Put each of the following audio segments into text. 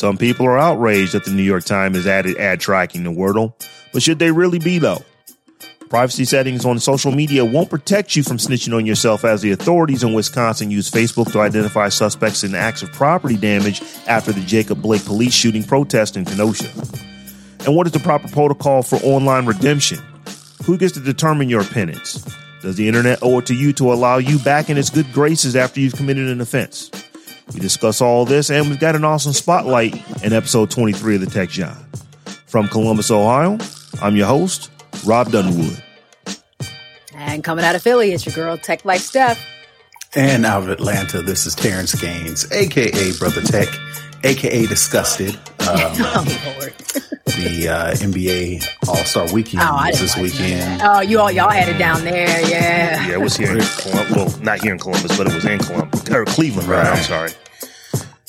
Some people are outraged that the New York Times has added ad tracking to Wordle, but should they really be though? Privacy settings on social media won't protect you from snitching on yourself as the authorities in Wisconsin use Facebook to identify suspects in acts of property damage after the Jacob Blake police shooting protest in Kenosha. And what is the proper protocol for online redemption? Who gets to determine your penance? Does the internet owe it to you to allow you back in its good graces after you've committed an offense? We discuss all this, and we've got an awesome spotlight in episode 23 of the Tech Jawn. From Columbus, Ohio, I'm your host, Rob Dunwood. And coming out of Philly, it's your girl, Tech Life Steph. And out of Atlanta, this is Terrence Gaines, aka Brother Tech, aka Disgusted. Um, oh, Lord. the uh, NBA All Star Weekend Oh, was this watch weekend. Oh, you all, y'all had it down there, yeah. Yeah, it was here in Columbus. Well, not here in Columbus, but it was in Columbus, or Cleveland, right? I'm sorry.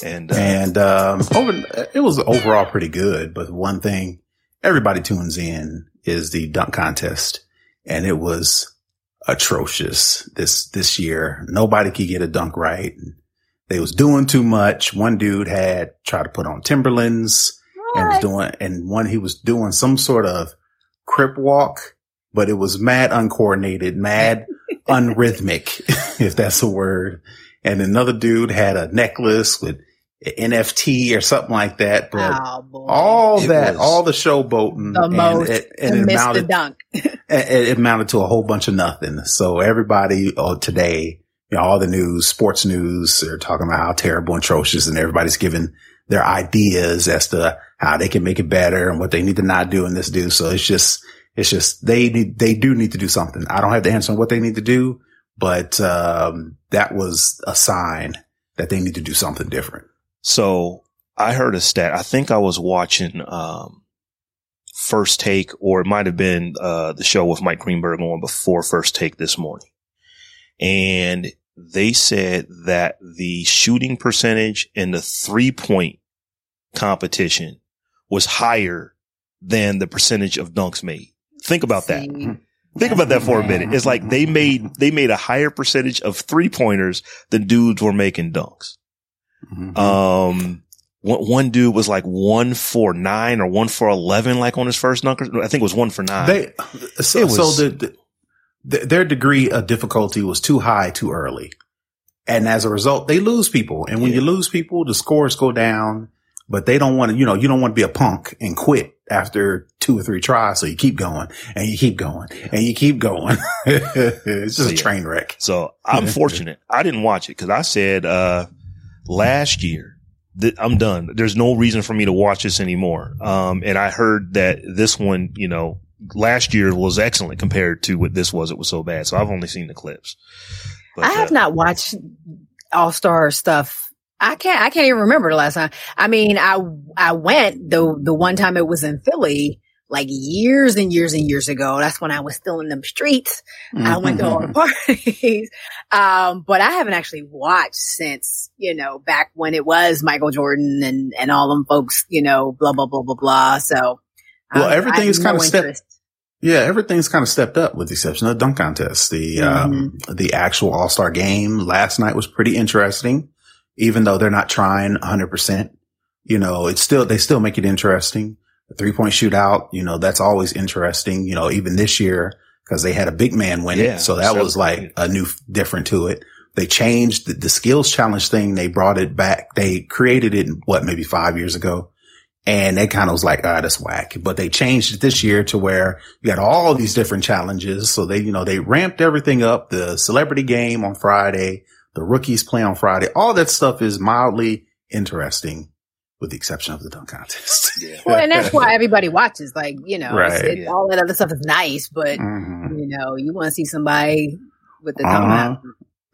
And, uh, And um, over, it was overall pretty good. But one thing everybody tunes in is the dunk contest, and it was atrocious this this year. Nobody could get a dunk right. They was doing too much. One dude had tried to put on Timberlands and was doing, and one he was doing some sort of crip walk, but it was mad uncoordinated, mad unrhythmic, if that's a word. And another dude had a necklace with NFT or something like that, but Oh, all It that, all the showboating, the and most it, and it miss the amounted, dunk. it, it amounted to a whole bunch of nothing. So everybody uh, today, you know, all the news, sports news, they're talking about how terrible and atrocious, and everybody's giving their ideas as to how they can make it better and what they need to not do and this do. So it's just, it's just they need, they do need to do something. I don't have the answer on what they need to do, but um, that was a sign that they need to do something different. So I heard a stat. I think I was watching um, First Take, or it might have been uh, the show with Mike Greenberg on before First Take this morning, and they said that the shooting percentage in the three point competition was higher than the percentage of dunks made. Think about that. Think about that for a minute. It's like they made they made a higher percentage of three pointers than dudes were making dunks. Mhm. Um, one, one dude was like one for nine or one for 11, like on his first dunker. I think it was one for nine. They so, It was- so the, the, their degree of difficulty was too high too early, and as a result, they lose people. And when Yeah. you lose people, the scores go down. But they don't want to, you know, you don't want to be a punk and quit after two or three tries. So you keep going and you keep going and you keep going. it's just So, a train wreck. so I'm fortunate. I didn't watch it because I said, uh, last year that I'm done. There's no reason for me to watch this anymore. Um, and I heard that this one, you know, last year was excellent compared to what this was. It was so bad. So I've only seen the clips. But, I have uh, not watched All Star stuff. I can't. I can't even remember the last time. I mean, I I went the the one time it was in Philly, like years and years and years ago. That's when I was still in them streets. I went to all the parties, um, but I haven't actually watched since you know back when it was Michael Jordan and and all them folks. You know, blah blah blah blah blah. So, Well, um, everything is have kinda no step- interest. Yeah, everything's kind of stepped up with the exception of the dunk contest. The um, the actual All Star game last night was pretty interesting, even though they're not trying 100. percent You know, it's still they still make it interesting. The three point shootout, you know, that's always interesting. You know, even this year because they had a big man win Yeah, it, so that so- was like a new different to it. they changed the, the skills challenge thing. They brought it back. They created it, what, maybe five years ago. And they kind of was like, ah, oh, that's whack. But they changed it this year to where you got all these different challenges. So they, you know, they ramped everything up. The celebrity game on Friday, the rookies play on Friday. All that stuff is mildly interesting with the exception of the dunk contest. Yeah. well, and that's why everybody watches. Like, you know, right. it's, it's, all that other stuff is nice, but mm-hmm. you know, you want to see somebody with the uh-huh.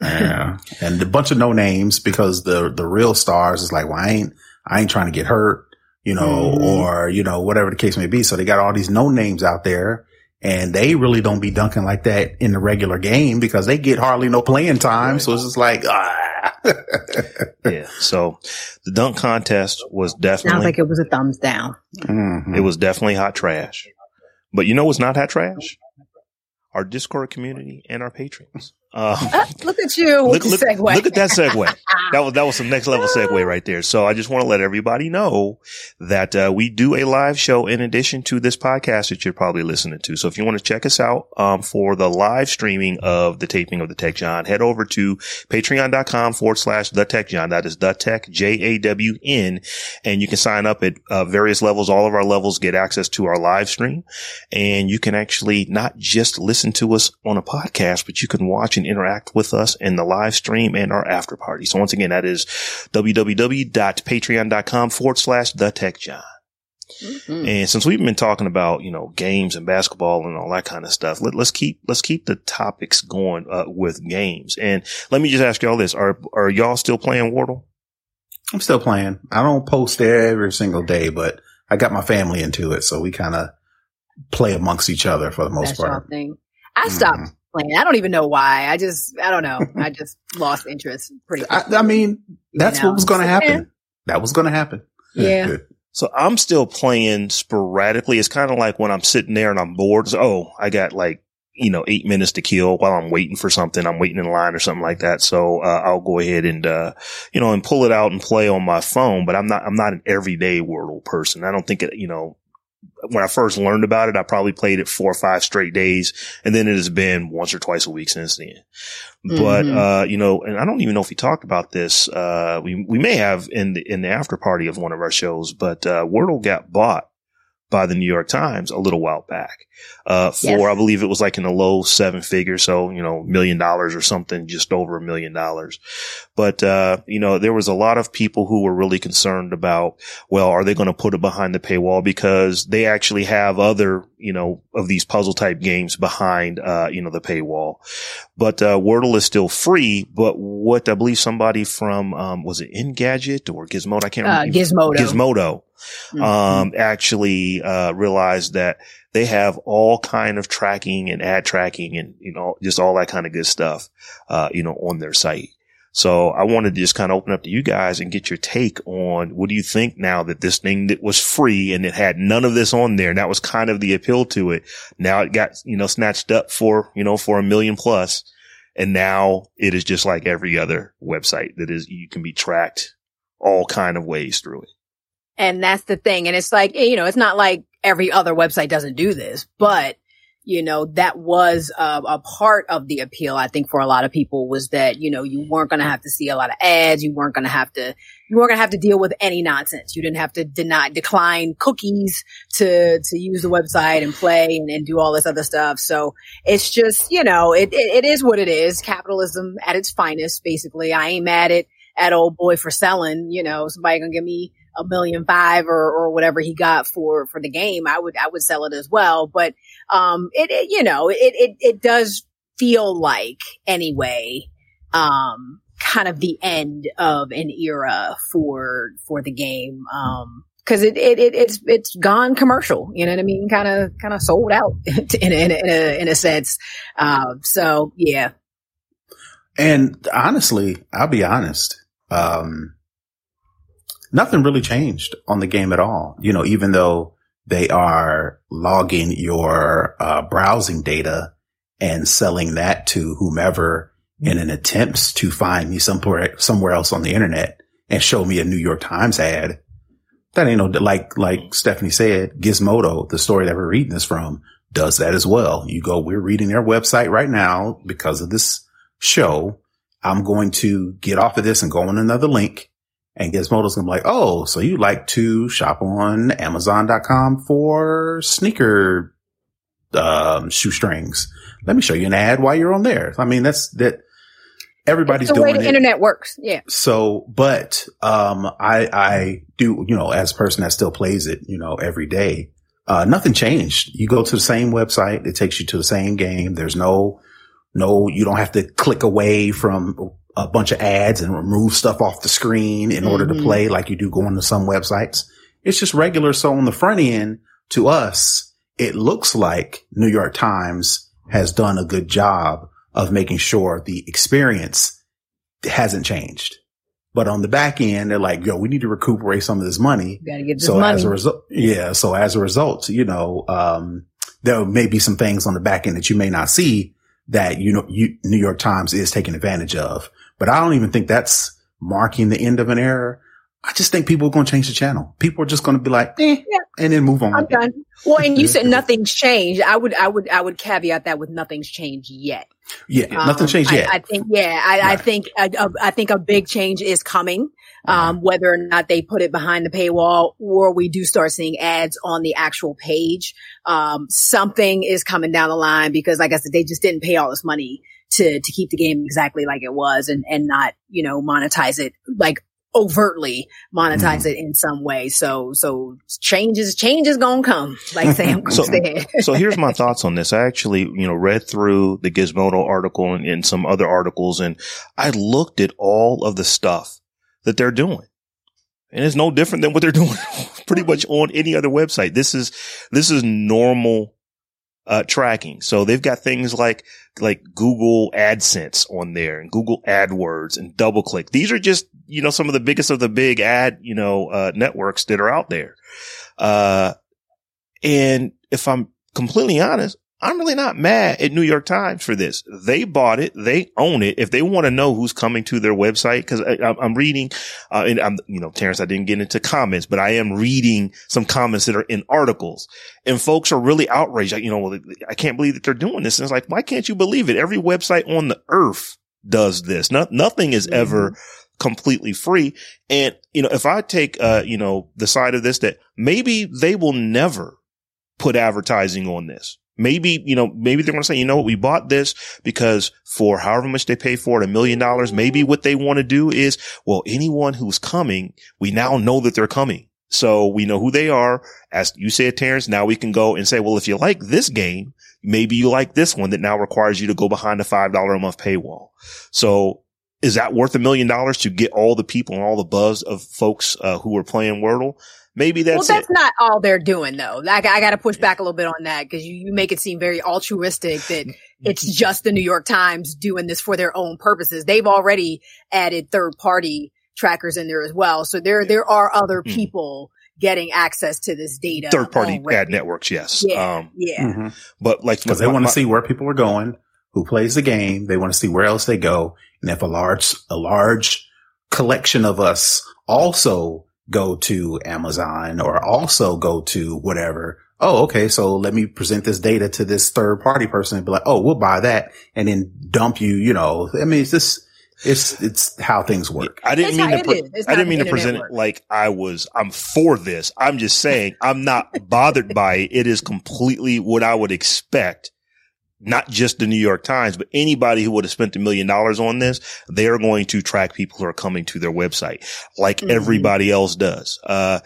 yeah, and a bunch of no names because the the real stars is like, well, I ain't I ain't trying to get hurt you know, mm-hmm. or, you know, whatever the case may be. So they got all these no names out there and they really don't be dunking like that in the regular game because they get hardly no playing time. Right. So it's just like, ah. yeah. So the dunk contest was definitely. Sounds like it was a thumbs down. Mm-hmm. It was definitely hot trash. But you know what's not hot trash? Our Discord community and our patrons. Uh, look at you. Look, look, look, at that segue. that was, that was some next level segue right there. So I just want to let everybody know that, uh, we do a live show in addition to this podcast that you're probably listening to. So if you want to check us out, um, for the live streaming of the taping of the Tech Jawn, head over to patreon.com forward slash the Tech Jawn. That is the Tech J-A-W-N. And you can sign up at uh, various levels. All of our levels get access to our live stream and you can actually not just listen to us on a podcast, but you can watch and interact with us in the live stream and our after party. So once again, that is www.patreon.com forward slash the tech jawn. Mm-hmm. And since we've been talking about, you know, games and basketball and all that kind of stuff, let, us keep, let's keep the topics going, uh, with games. And let me just ask y'all this. Are, are y'all still playing Wordle? I'm still playing. I don't post there every single day, but I got my family into it. So we kind of play amongst each other for the most That's part. Thing. I stopped mm-hmm playing. I don't even know why. I just, I don't know. I just lost interest pretty I, I, mean, that's you know? what was going to happen. Yeah. That was going to happen. Yeah. So I'm still playing sporadically. It's kind of like when I'm sitting there and I'm bored. So, oh, I got like, you know, eight minutes to kill while I'm waiting for something. I'm waiting in line or something like that. So, uh, I'll go ahead and, uh, you know, and pull it out and play on my phone, but I'm not, I'm not an everyday Wordle person. I don't think it, you know, when I first learned about it, I probably played it four or five straight days. And then it has been once or twice a week since then. Mm-hmm. But, uh, you know, and I don't even know if we talked about this. Uh, we, we may have in the, in the after party of one of our shows, but, uh, Wordle got bought by the New York Times a little while back, uh, for, yes. I believe it was like in the low seven figures. So, you know, million dollars or something, just over a million dollars. But, uh, you know, there was a lot of people who were really concerned about, well, are they going to put it behind the paywall? Because they actually have other, you know, of these puzzle type games behind, uh, you know, the paywall. But, uh, Wordle is still free. But what I believe somebody from, um, was it Engadget or Gizmodo? I can't uh, remember. Gizmodo. Gizmodo mm-hmm. um, actually uh, realized that they have all kind of tracking and ad tracking and you know just all that kind of good stuff, uh, you know, on their site. So I wanted to just kind of open up to you guys and get your take on what do you think now that this thing that was free and it had none of this on there and that was kind of the appeal to it. Now it got, you know, snatched up for, you know, for a million plus. And now it is just like every other website that is, you can be tracked all kind of ways through it. And that's the thing. And it's like, you know, it's not like every other website doesn't do this, but you know, that was a, part of the appeal, I think, for a lot of people was that, you know, you weren't going to have to see a lot of ads. You weren't going to have to, you weren't going to have to deal with any nonsense. You didn't have to deny, decline cookies to, to use the website and play and, and do all this other stuff. So it's just, you know, it, it, it is what it is. Capitalism at its finest, basically. I ain't mad at, at old boy for selling, you know, somebody gonna give me a million five or, or whatever he got for, for the game, I would, I would sell it as well. But, um, it, it you know, it, it, it does feel like anyway, um, kind of the end of an era for, for the game. Um, cause it, it, it, it's, it's gone commercial, you know what I mean? Kind of, kind of sold out in, in, in, a, in a sense. Um, so yeah. And honestly, I'll be honest. Um, nothing really changed on the game at all. You know, even though they are logging your uh, browsing data and selling that to whomever in an attempt to find me somewhere somewhere else on the internet and show me a New York Times ad. That ain't no like like Stephanie said, Gizmodo, the story that we're reading this from, does that as well. You go, we're reading their website right now because of this show I'm going to get off of this and go on another link. And Gizmodo's gonna be like, oh, so you like to shop on Amazon.com for sneaker um, shoestrings. Let me show you an ad while you're on there. I mean, that's that. Everybody's the doing way the it. internet works. Yeah. So, but, um, I, I do, you know, as a person that still plays it, you know, every day, uh, nothing changed. You go to the same website. It takes you to the same game. There's no, no, you don't have to click away from a bunch of ads and remove stuff off the screen in order to Mhm. play like you do going to some websites. It's just regular. So on the front end to us, it looks like New York Times has done a good job of making sure the experience hasn't changed. But on the back end, they're like, yo, we need to recuperate some of this money. You gotta get this So money. as a result, yeah. So as a result, you know, um, there may be some things on the back end that you may not see that, you know, you, New York Times is taking advantage of. But I don't even think that's marking the end of an era. I just think people are going to change the channel. People are just going to be like, eh, Yeah. and then move on. I'm done. Well, and you said nothing's changed. I would, I would, I would caveat that with nothing's changed yet. Yeah. nothing Um, changed yet. I think, yeah, I, I think, I, I think a big change is coming. Um, whether or not they put it behind the paywall or we do start seeing ads on the actual page. Um, something is coming down the line because like I said, they just didn't pay all this money to, to keep the game exactly like it was and, and not, you know, monetize it like overtly monetize Mm-hmm. it in some way. So, so changes, change is going to come, like Sam So- said. so here's my thoughts on this. I actually, you know, read through the Gizmodo article and, and some other articles and I looked at all of the stuff that they're doing. And it's no different than what they're doing pretty much on any other website. This is, this is normal, uh, tracking. So they've got things like, like Google AdSense on there and Google AdWords and DoubleClick. These are just, you know, some of the biggest of the big ad, you know, uh, networks that are out there. Uh, and if I'm completely honest, I'm really not mad at New York Times for this. They bought it. They own it. If they want to know who's coming to their website, cause I, I'm reading, uh, and I'm, you know, Terrence, I didn't get into comments, but I am reading some comments that are in articles and folks are really outraged. Like, You know, well, I can't believe that they're doing this. And it's like, why can't you believe it? Every website on the earth does this. No, nothing is ever completely free. And, you know, if I take, uh, you know, the side of this that maybe they will never put advertising on this. Maybe, you know, maybe they're going to say, you know what, we bought this because for however much they pay for it, a million dollars, maybe what they want to do is, well, anyone who's coming, we now know that they're coming. So we know who they are. As you said, Terrence, now we can go and say, well, if you like this game, maybe you like this one that now requires you to go behind a $5 a month paywall. So is that worth a million dollars to get all the people and all the buzz of folks uh, who are playing Wordle? Maybe that's, well, that's it. not all they're doing though. Like I got to push back a little bit on that because you, you make it seem very altruistic that it's just the New York Times doing this for their own purposes. They've already added third party trackers in there as well. So there, there are other Mhm. people getting access to this data. Third party already. ad networks, yes. Yeah. Um, yeah. Mhm. but like, because they want to see where people are going, who plays the game. They want to see where else they go. And if a large, a large collection of us also go to Amazon or also go to whatever. Oh, okay. So let me present this data to this third party person and be like, Oh, we'll buy that and then dump you, you know, I mean, it's just, it's, it's how things work. I didn't It's mean to. Pre- I didn't mean to internet present it like I was. I'm for this. I'm just saying I'm not bothered by it. It is completely what I would expect. Not just the New York Times, but anybody who would have spent a million dollars on this, they are going to track people who are coming to their website, like Mhm. everybody else does. Uh,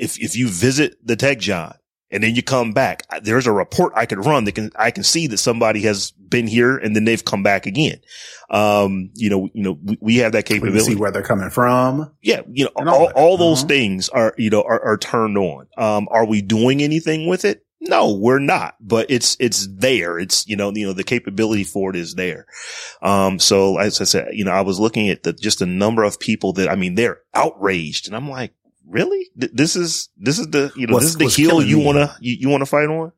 if if you visit the Tech Jawn and then you come back, there's a report I could run that can I can see that somebody has been here and then they've come back again. Um, you know, you know, we, we have that We capability. see where they're coming from. Yeah, you know, all, all all, those Uh-huh. things are, you know, are, are turned on. Um, are we doing anything with it? No, we're not, but it's, it's there. It's, you know, you know, the capability for it is there. Um, so as I said, you know, I was looking at the, just the number of people that, I mean, they're outraged and I'm like, really? Th- This is, this is the, you know, What's- this is the what's hill killing you want to, you, you want to fight on?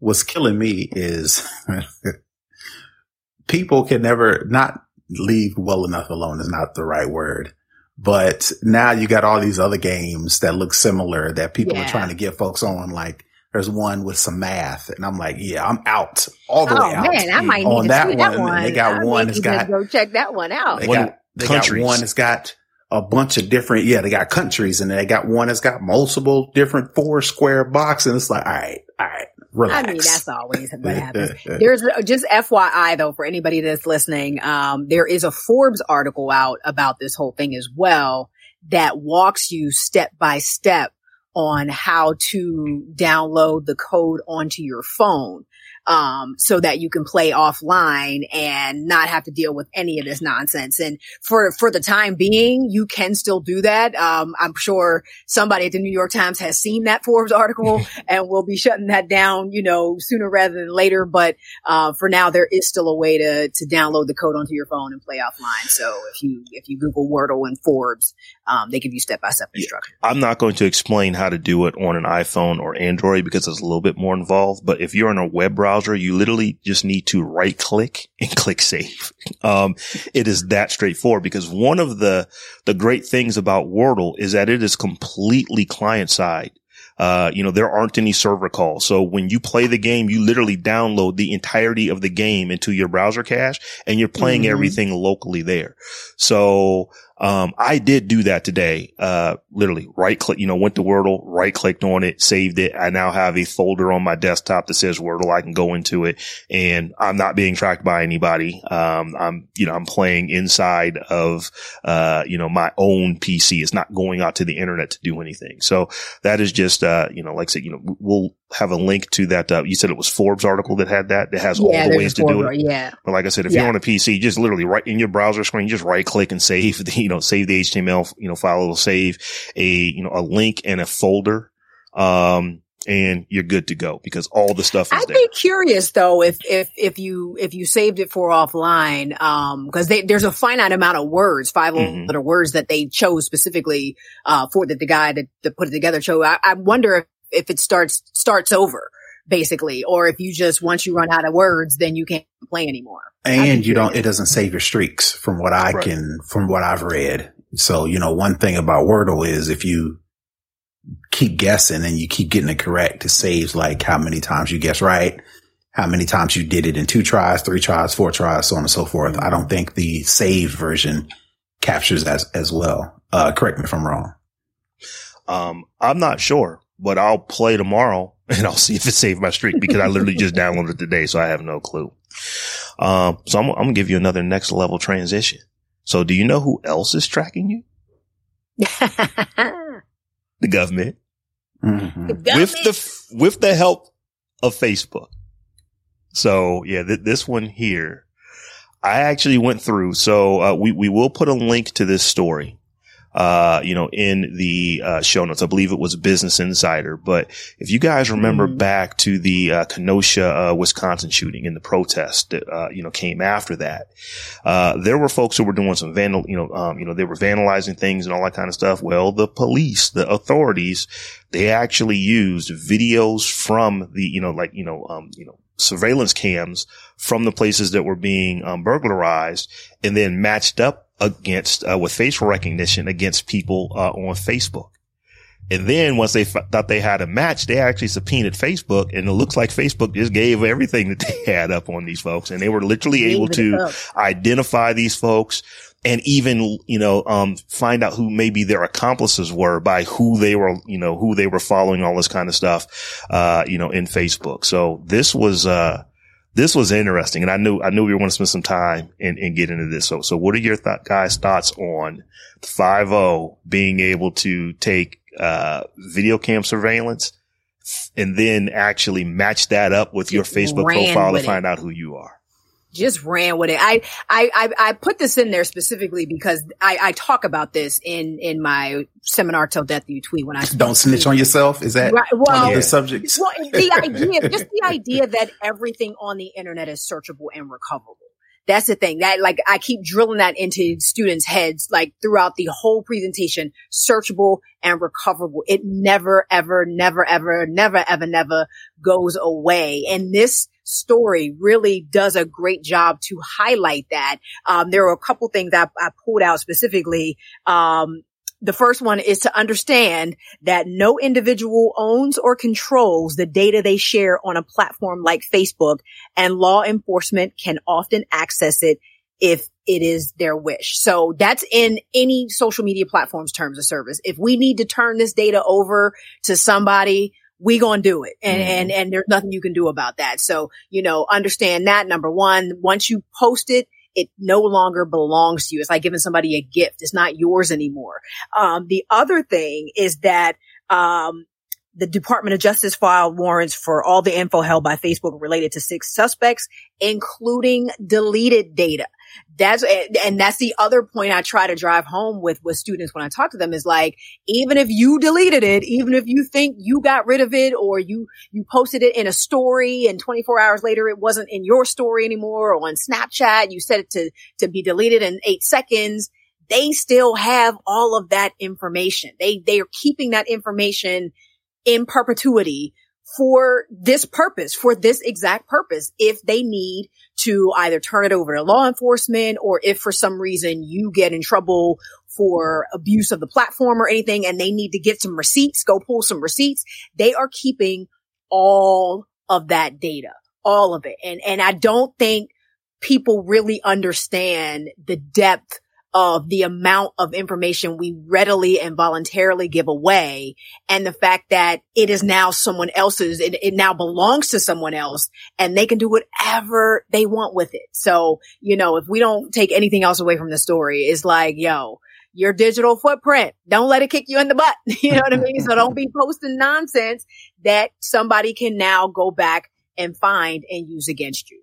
what's killing me is people can never not leave well enough alone is not the right word. But now you got all these other games that look similar that people Yeah. are trying to get folks on. Like there's one with some math, and I'm like, yeah, I'm out all the oh, way out. man, I might need on to that see one, that one. They got I one need that's to got go check that one out. they One got they got one that's got a bunch of different yeah they got countries and they got one that's got multiple different four square boxes and it's like all right all right relax. I mean, that's always what happens. There's just FYI though, for anybody that's listening, um, there is a Forbes article out about this whole thing as well that walks you step by step on how to download the code onto your phone. Um, so that you can play offline and not have to deal with any of this nonsense. And for, for the time being, you can still do that. Um, I'm sure somebody at the New York Times has seen that Forbes article and will be shutting that down, you know, sooner rather than later. But, uh, for now, there is still a way to, to download the code onto your phone and play offline. So if you, if you Google Wordle and Forbes, um, they give you step by step instructions. I'm not going to explain how to do it on an iPhone or Android because it's a little bit more involved. But if you're in a web browser, you literally just need to right click and click save. Um, it is that straightforward because one of the, the great things about Wordle is that it is completely client side. Uh, you know, there aren't any server calls. So when you play the game, you literally download the entirety of the game into your browser cache and you're playing Mhm. everything locally there. So, um, I did do that today. Uh, literally right click, you know, went to Wordle, right clicked on it, saved it. I now have a folder on my desktop that says Wordle. I can go into it and I'm not being tracked by anybody. Um, I'm, you know, I'm playing inside of, uh, you know, my own PC. It's not going out to the internet to do anything. So that is just, uh, you know, like I said, you know, we'll have a link to that. Uh, you said it was Forbes article that had that, that has all the ways to do it. Yeah. But like I said, if Yeah. you're on a PC, just literally right in your browser screen, just right click and save the, you know, save the HTML, you know, file. It'll save a, you know, a link and a folder. Um, and you're good to go because all the stuff is I'd there. be curious though if if if you if you saved it for offline, um, because there's a finite amount of words, five Mhm. letter words that they chose specifically uh for that the guy that, that put it together chose. I, I wonder if, if it starts starts over basically, or if you just once you run out of words, then you can't play anymore. And you don't, it doesn't save your streaks from what I Right. can, from what I've read. So, you know, one thing about Wordle is if you keep guessing and you keep getting it correct, it saves like how many times you guess right, how many times you did it in two tries, three tries, four tries, so on and so forth. I don't think the saved version captures as, as well. Uh, correct me if I'm wrong. Um, I'm not sure, but I'll play tomorrow and I'll see if it saved my streak because I literally just downloaded it today. So I have no clue. Um, so I'm, I'm going to give you another next level transition. So do you know who else is tracking you? The government. Mhm. with the with the help of Facebook. So yeah, th- this one here, I actually went through. So uh, we we will put a link to this story, uh, you know, in the uh, show notes. I believe it was Business Insider. But if you guys remember Mhm. back to the uh, Kenosha, uh, Wisconsin shooting and the protest that uh, you know came after that, uh, there were folks who were doing some vandal, you know, um, you know, they were vandalizing things and all that kind of stuff. Well, the police, the authorities, they actually used videos from the, you know, like, you know, um, you know, surveillance cams from the places that were being um, burglarized and then matched up against, uh, with facial recognition against people, uh, on Facebook. And then once they f- thought they had a match, they actually subpoenaed Facebook and it looks like Facebook just gave everything that they had up on these folks and they were literally able to identify these folks and even, you know, um, find out who maybe their accomplices were by who they were, you know, who they were following, all this kind of stuff, uh, you know, in Facebook. So this was, uh, this was interesting. And I knew, I knew we were going to spend some time and, and get into this. So, so what are your th- guys' thoughts on 5 being able to take, uh, video cam surveillance and then actually match that up with your Facebook ran profile to with it. find out who you are? Just ran with it. I, I, I, I put this in there specifically because I, I talk about this in, in my seminar till death you tweet when I Don't snitch on yourself. Is that Right, well- the subjects? Well, the idea, just the idea that everything on the internet is searchable and recoverable. That's the thing that like I keep drilling that into students' heads like throughout the whole presentation, searchable and recoverable. It never, ever, never, ever, never, ever, never goes away. And this story really does a great job to highlight that. Um, there are a couple things I, I pulled out specifically. Um, the first one is to understand that no individual owns or controls the data they share on a platform like Facebook and law enforcement can often access it if it is their wish. So that's in any social media platforms terms of service. If we need to turn this data over to somebody, we gonna do it. And, mm. and, and there's nothing you can do about that. So, you know, understand that number one, once you post it, it no longer belongs to you. It's like giving somebody a gift. It's not yours anymore. Um, the other thing is that, um, the Department of Justice filed warrants for all the info held by Facebook related to six suspects, including deleted data that's and that's the other point I try to drive home with with students when I talk to them is like even if you deleted it, even if you think you got rid of it or you you posted it in a story and 24 hours later it wasn't in your story anymore or on Snapchat you set it to to be deleted in 8 seconds, they still have all of that information. They they are keeping that information in perpetuity for this purpose, for this exact purpose, if they need to either turn it over to law enforcement or if for some reason you get in trouble for abuse of the platform or anything and they need to get some receipts, go pull some receipts, they are keeping all of that data, all of it. And, and I don't think people really understand the depth of the amount of information we readily and voluntarily give away and the fact that it is now someone else's, it, it, now belongs to someone else and they can do whatever they want with it. So, you know, if we don't take anything else away from the story, it's like, yo, your digital footprint, don't let it kick you in the butt. You know what I mean? so don't be posting nonsense that somebody can now go back and find and use against you.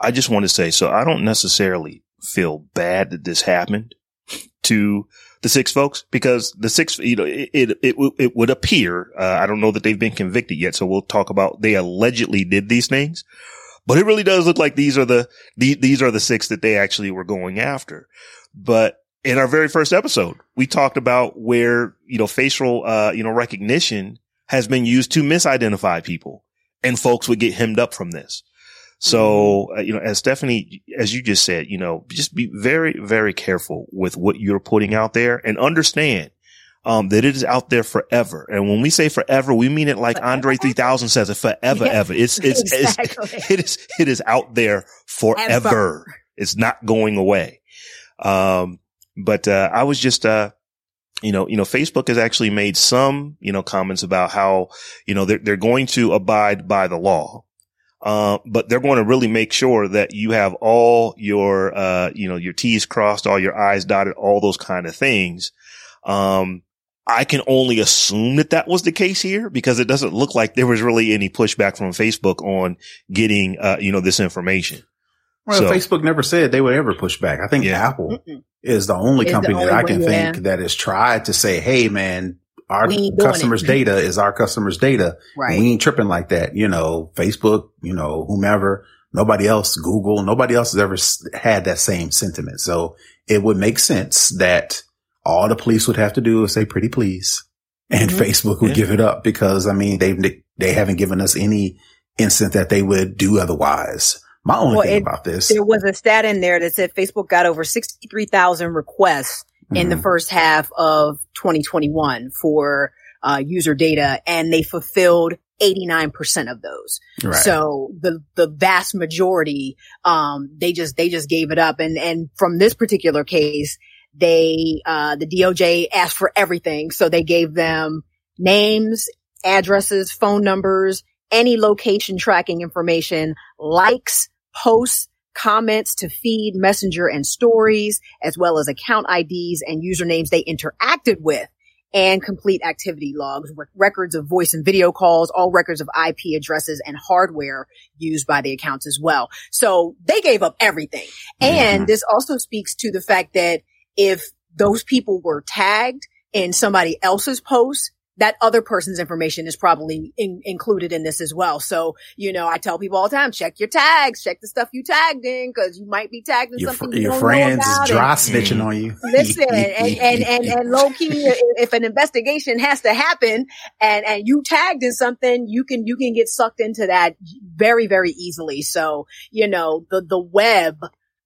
I just want to say, so I don't necessarily feel bad that this happened to the six folks because the six, you know, it, it, it, it would appear, uh, I don't know that they've been convicted yet. So we'll talk about they allegedly did these things, but it really does look like these are the, the these are the six that they actually were going after. But in our very first episode, we talked about where, you know, facial, uh, you know, recognition has been used to misidentify people and folks would get hemmed up from this. So, mm-hmm. uh, you know, as Stephanie, as you just said, you know, just be very, very careful with what you're putting out there and understand um, that it is out there forever. And when we say forever, we mean it like Andre 3000 says it forever, yeah, ever. It's, it's, exactly. it's, it is, it is out there forever. Ever. It's not going away. Um, but, uh, I was just, uh, you know, you know, Facebook has actually made some, you know, comments about how, you know, they're, they're going to abide by the law. Uh, but they're going to really make sure that you have all your, uh, you know, your T's crossed, all your I's dotted, all those kind of things. Um, I can only assume that that was the case here because it doesn't look like there was really any pushback from Facebook on getting, uh, you know, this information. Well, so, Facebook never said they would ever push back. I think yeah. Apple is the only it's company the only that I can think that has tried to say, Hey, man, our customers' data is our customers' data. Right. We ain't tripping like that. You know, Facebook, you know, whomever, nobody else, Google, nobody else has ever had that same sentiment. So it would make sense that all the police would have to do is say pretty please and mm-hmm. Facebook would yeah. give it up because I mean, they've, they haven't given us any instant that they would do otherwise. My only well, thing it, about this. There was a stat in there that said Facebook got over 63,000 requests mm-hmm. in the mm-hmm. first half of 2021 for uh, user data and they fulfilled 89% of those. Right. So the, the vast majority, um, they just, they just gave it up. And, and from this particular case, they, uh, the DOJ asked for everything. So they gave them names, addresses, phone numbers, any location tracking information, likes, posts, comments to feed, messenger and stories, as well as account IDs and usernames they interacted with and complete activity logs, records of voice and video calls, all records of IP addresses and hardware used by the accounts as well. So they gave up everything. And mm-hmm. this also speaks to the fact that if those people were tagged in somebody else's post, that other person's information is probably in, included in this as well. So, you know, I tell people all the time, check your tags, check the stuff you tagged in, cause you might be tagged in your, something you your friends is dry snitching on you. Listen, and, and, and, and low key, if an investigation has to happen and, and you tagged in something, you can, you can get sucked into that very, very easily. So, you know, the, the web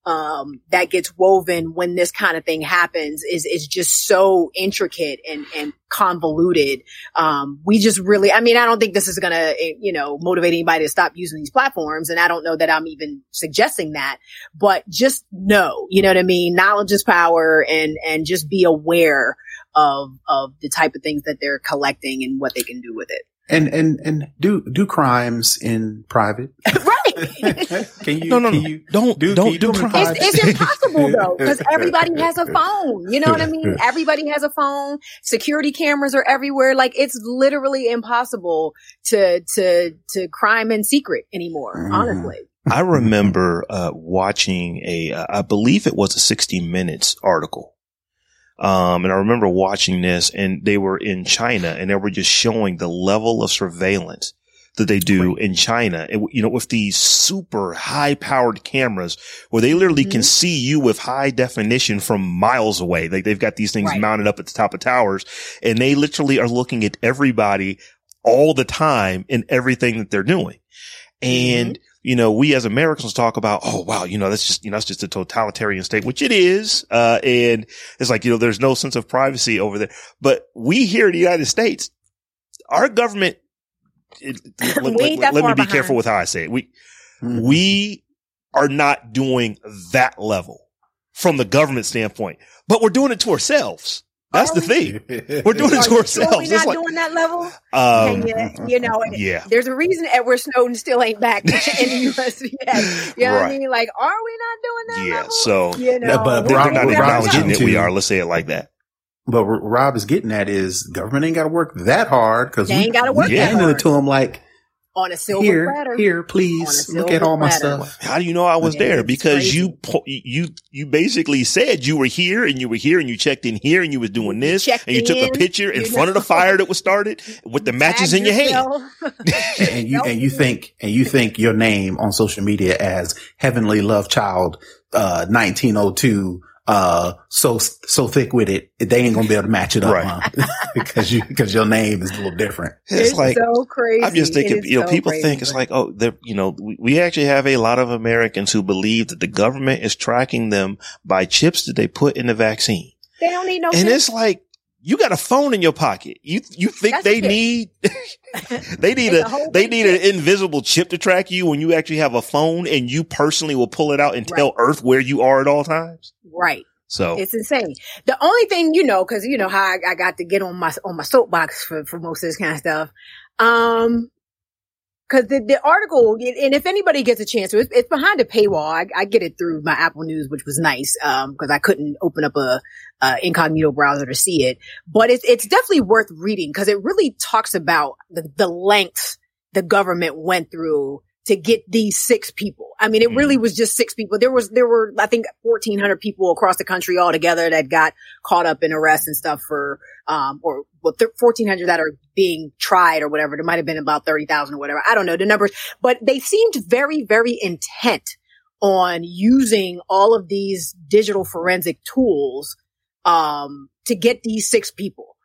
um, that gets woven when this kind of thing happens is, is just so intricate and, and convoluted. Um, we just really, I mean, I don't think this is to, eh, you know, motivate anybody to stop using these platforms. And I don't know that I'm even suggesting that, but just know, you know what I mean? Knowledge is power and, and just be aware of, of the type of things that they're collecting and what they can do with it. And, and, and do, do crimes in private. right. can you, No, no, can no. you Don't- do, don't can you do crimes. private? It's, it's impossible though, because everybody has a phone. You know what I mean? Everybody has a phone. Security cameras are everywhere. Like it's literally impossible to, to, to crime in secret anymore, Mhm. honestly. I remember uh, watching a, uh, I believe it was a 60 Minutes article. Um, and I remember watching this and they were in China and they were just showing the level of surveillance that they do in China. You know, with these super high powered cameras where they literally can Mhm. see you with high definition from miles away. Like they've got these things Right. mounted up at the top of towers and they literally are looking at everybody all the time in everything that they're doing. And, you know, we as Americans talk about, oh, wow, you know, that's just, you know, that's just a totalitarian state, which it is. Uh, and it's like, you know, there's no sense of privacy over there. But we here in the United States, our government, it, let, We let- let me be behind. careful with how I say it. We, Mhm. we are not doing that level from the government standpoint, but we're doing it to ourselves. That's the thing. We're doing it to ourselves. sure we're It's not like- doing that level? Um, Can you, you know, yeah. there's a reason Edward Snowden still ain't back in the U.S. yet. You know what I mean? Like, are we not doing that Yeah. level? So you know, Yeah, but they're Rob- not Rob- acknowledging Rob's that we are. Let's say it like that. But what Rob is getting at is government ain't got to work that hard because They we ain't gotta work we that handing hard. it to them like on a silver here, platter. here, please look at silver all my platter. stuff. How do you know I was Yeah, there? Because crazy. you po- you you basically said you were here and you were here and you checked in here and you was doing this checked and you took a picture in you front of the fire that was started with the matches in Tag your hand. and you and you think and you think your name on social media as Heavenly Love Child, uh, 1902, uh, so so thick with it, they ain't gonna be able to match it up, Right. huh? because you because your name is a little different. It's, like so crazy. I'm just thinking, you know, so people crazy. think it's like, oh, they're, you know, we, we actually have a lot of Americans who believe that the government is tracking them by chips that they put in the vaccine. they don't need no. And chip. it's like, you got a phone in your pocket. You, you think That's they need, they need a, a they need an invisible chip to track you when you actually have a phone and you personally will pull it out and tell Earth where you are at all times. right. So It's insane. The only thing, you know, cause you know how I, I got to get on my, on my soapbox for, for most of this kind of stuff. Um, cause the, the article, and if anybody gets a chance, it's, it's behind a paywall. I, I get it through my Apple News, which was nice. Um, cause I couldn't open up a, uh, incognito browser to see it, but it's, it's definitely worth reading cause it really talks about the, the lengths the government went through to get these six people. I mean, it really was just six people. There was, there were, I think, 1400 people across the country all together that got caught up in arrests and stuff for, um, or well, th- 1400 that are being tried or whatever. There might have been about 30,000 or whatever. I don't know the numbers, but they seemed very, very intent on using all of these digital forensic tools, um, to get these six people.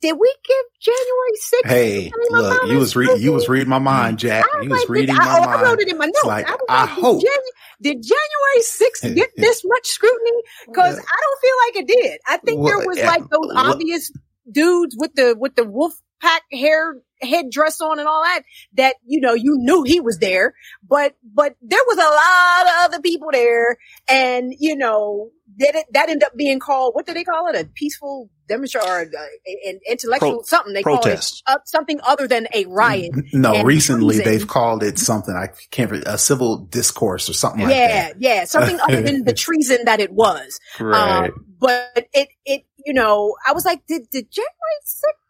Did we give January 6th? Hey, I look, you was reading, you was reading my mind, Jack. I You was like, reading my I, oh, I wrote it in my notes. like, I I like, did hope. Janu- did January 6th get this much scrutiny? Cause Yeah. I don't feel like it did. I think there was like those well- obvious dudes with the, with the wolf pack hair headdress on and all that, that, you know, you knew he was there, but, but there was a lot of other people there and, you know, that it, that ended up being called, what do they call it? A peaceful demonstration or uh, an intellectual Pro- something. They protest. call it uh, something other than a riot. No, and recently treason. they've called it something. I can't, re- a civil discourse or something like yeah, that. yeah, yeah. something other than the treason that it was. Right. Um, but it, it, you know, I was like, did, did January 6th?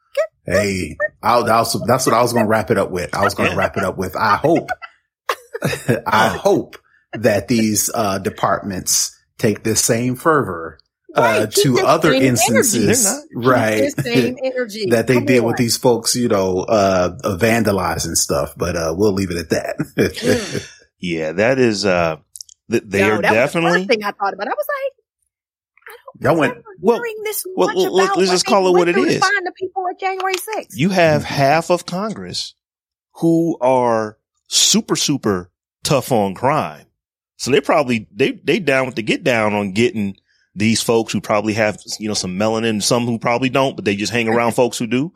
Hey, I, I was, that's what I was going to wrap it up with. I was going to wrap it up with. I hope, I hope that these uh, departments take this same fervor uh, Right, keep to other instances, right? This same energy that they Come did on. with these folks, you know, uh, uh, vandalizing stuff. But uh, we'll leave it at that. Mm. yeah, that is, uh, th- they No, are that was the definitely, first thing I thought about. I was like, Y'all went. I'm Well- this well, much let- about let's just call it what went it through to is. Find the people at January 6th. you have half of Congress who are super, super tough on crime So they probably, they, they down with the get down on getting these folks who probably have, you know, some melanin, some who probably don't, but they just hang around folks who do,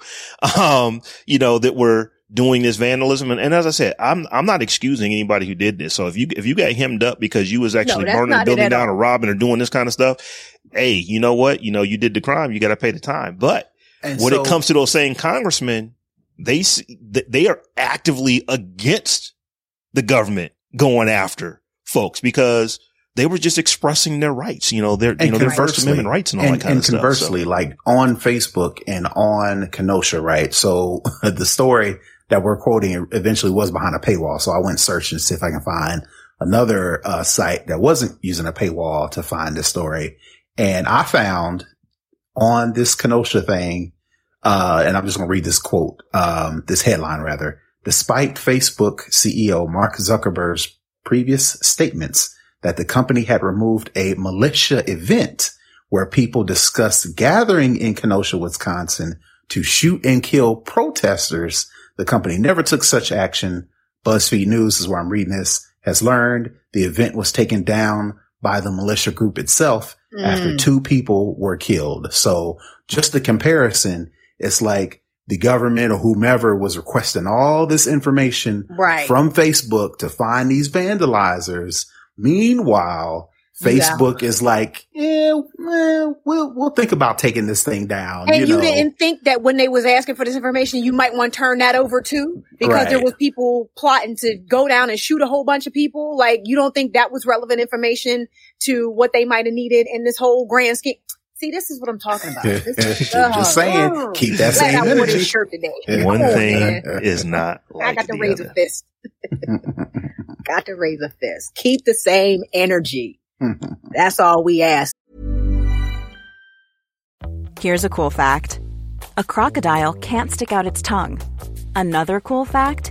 um, you know, that were doing this vandalism. And, and, as I said, I'm, I'm not excusing anybody who did this. So if you, if you got hemmed up because you was actually no, burning a building down or robbing or doing this kind of stuff, hey, you know what? You know, you did the crime. You got to pay the time. But and when so, it comes to those same congressmen, they, they are actively against the government going after folks because they were just expressing their rights, you know, their, you know, their First Amendment rights and all and, that kind and of stuff. And conversely, so. like on Facebook and on Kenosha, right? So the story that we're quoting eventually was behind a paywall. So I went searching to see if I can find another uh, site that wasn't using a paywall to find this story. And I found on this Kenosha thing, uh, and I'm just going to read this quote, um, this headline rather. Despite Facebook CEO Mark Zuckerberg's previous statements that the company had removed a militia event where people discussed gathering in Kenosha, Wisconsin to shoot and kill protesters, the company never took such action. BuzzFeed News is where I'm reading this has learned the event was taken down by the militia group itself mm. after two people were killed. So just the comparison, it's like the government or whomever was requesting all this information right. from Facebook to find these vandalizers. Meanwhile, Facebook yeah. is like, yeah, well, we'll we'll think about taking this thing down. And you, you didn't think that when they was asking for this information, you might want to turn that over too, because right. there was people plotting to go down and shoot a whole bunch of people. Like, you don't think that was relevant information to what they might have needed in this whole grand scheme? See, this is what I'm talking about. Is, uh, Just saying, uh, keep that same I energy. shirt today. One thing is not. Like I got to raise other. a fist. got to raise a fist. Keep the same energy. That's all we ask. Here's a cool fact: a crocodile can't stick out its tongue. Another cool fact: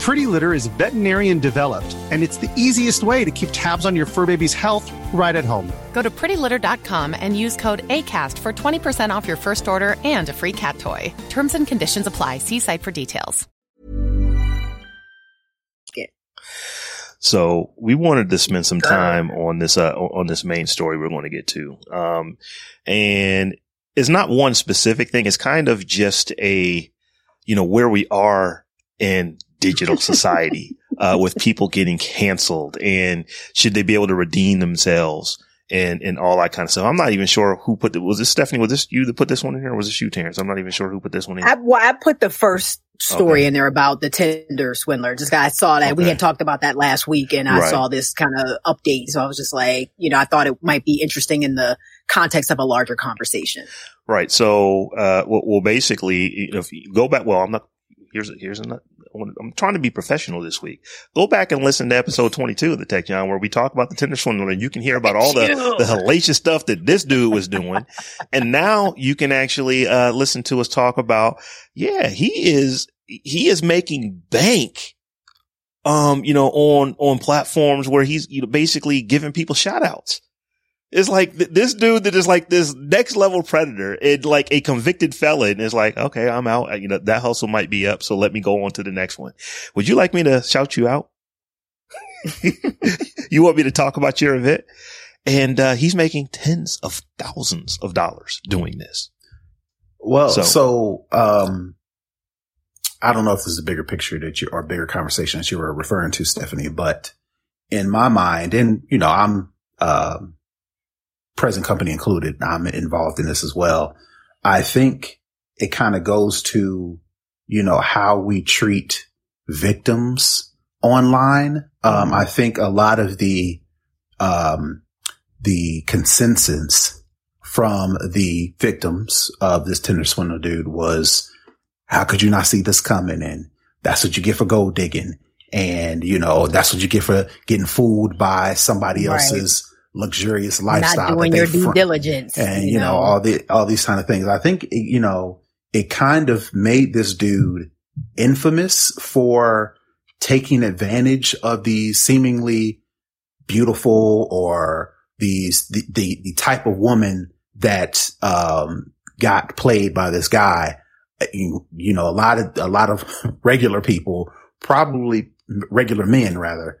Pretty Litter is veterinarian developed, and it's the easiest way to keep tabs on your fur baby's health right at home. Go to prettylitter.com and use code ACAST for 20% off your first order and a free cat toy. Terms and conditions apply. See site for details. So we wanted to spend some time on this uh, on this main story we're going to get to, um, and it's not one specific thing. It's kind of just a, you know, where we are in digital society uh, with people getting canceled and should they be able to redeem themselves and, and all that kind of stuff. I'm not even sure who put the, Was this Stephanie? Was this you that put this one in here? Or was this you, Terrence? I'm not even sure who put this one in. I, well, I put the first story okay. in there about the Tinder swindler. Just I saw that okay. we had talked about that last week and I right. saw this kind of update. So I was just like, you know, I thought it might be interesting in the context of a larger conversation. Right. So, uh, well, well basically, if you go back, well, I'm not, here's, here's another, I'm trying to be professional this week. Go back and listen to episode 22 of the Tech Jawn where we talk about the Tinder swindler and you can hear about all the, the hellacious stuff that this dude was doing. and now you can actually, uh, listen to us talk about, yeah, he is, he is making bank, um, you know, on, on platforms where he's, you know, basically giving people shout outs. It's like th- this dude that is like this next level predator and like a convicted felon is like, okay, I'm out. You know, that hustle might be up. So let me go on to the next one. Would you like me to shout you out? you want me to talk about your event? And, uh, he's making tens of thousands of dollars doing this. Well, so, so um, I don't know if this is a bigger picture that you or bigger conversation that you were referring to, Stephanie, but in my mind, and you know, I'm, um, present company included. I'm involved in this as well. I think it kind of goes to, you know, how we treat victims online. Um, I think a lot of the, um, the consensus from the victims of this Tinder swindle dude was, how could you not see this coming? And that's what you get for gold digging. And, you know, that's what you get for getting fooled by somebody right. Luxurious lifestyle. Not doing your due front. diligence. And, you, you know, know, all the, all these kind of things. I think, you know, it kind of made this dude infamous for taking advantage of these seemingly beautiful or these, the, the, the type of woman that, um, got played by this guy. You, you know, a lot of, a lot of regular people, probably regular men rather,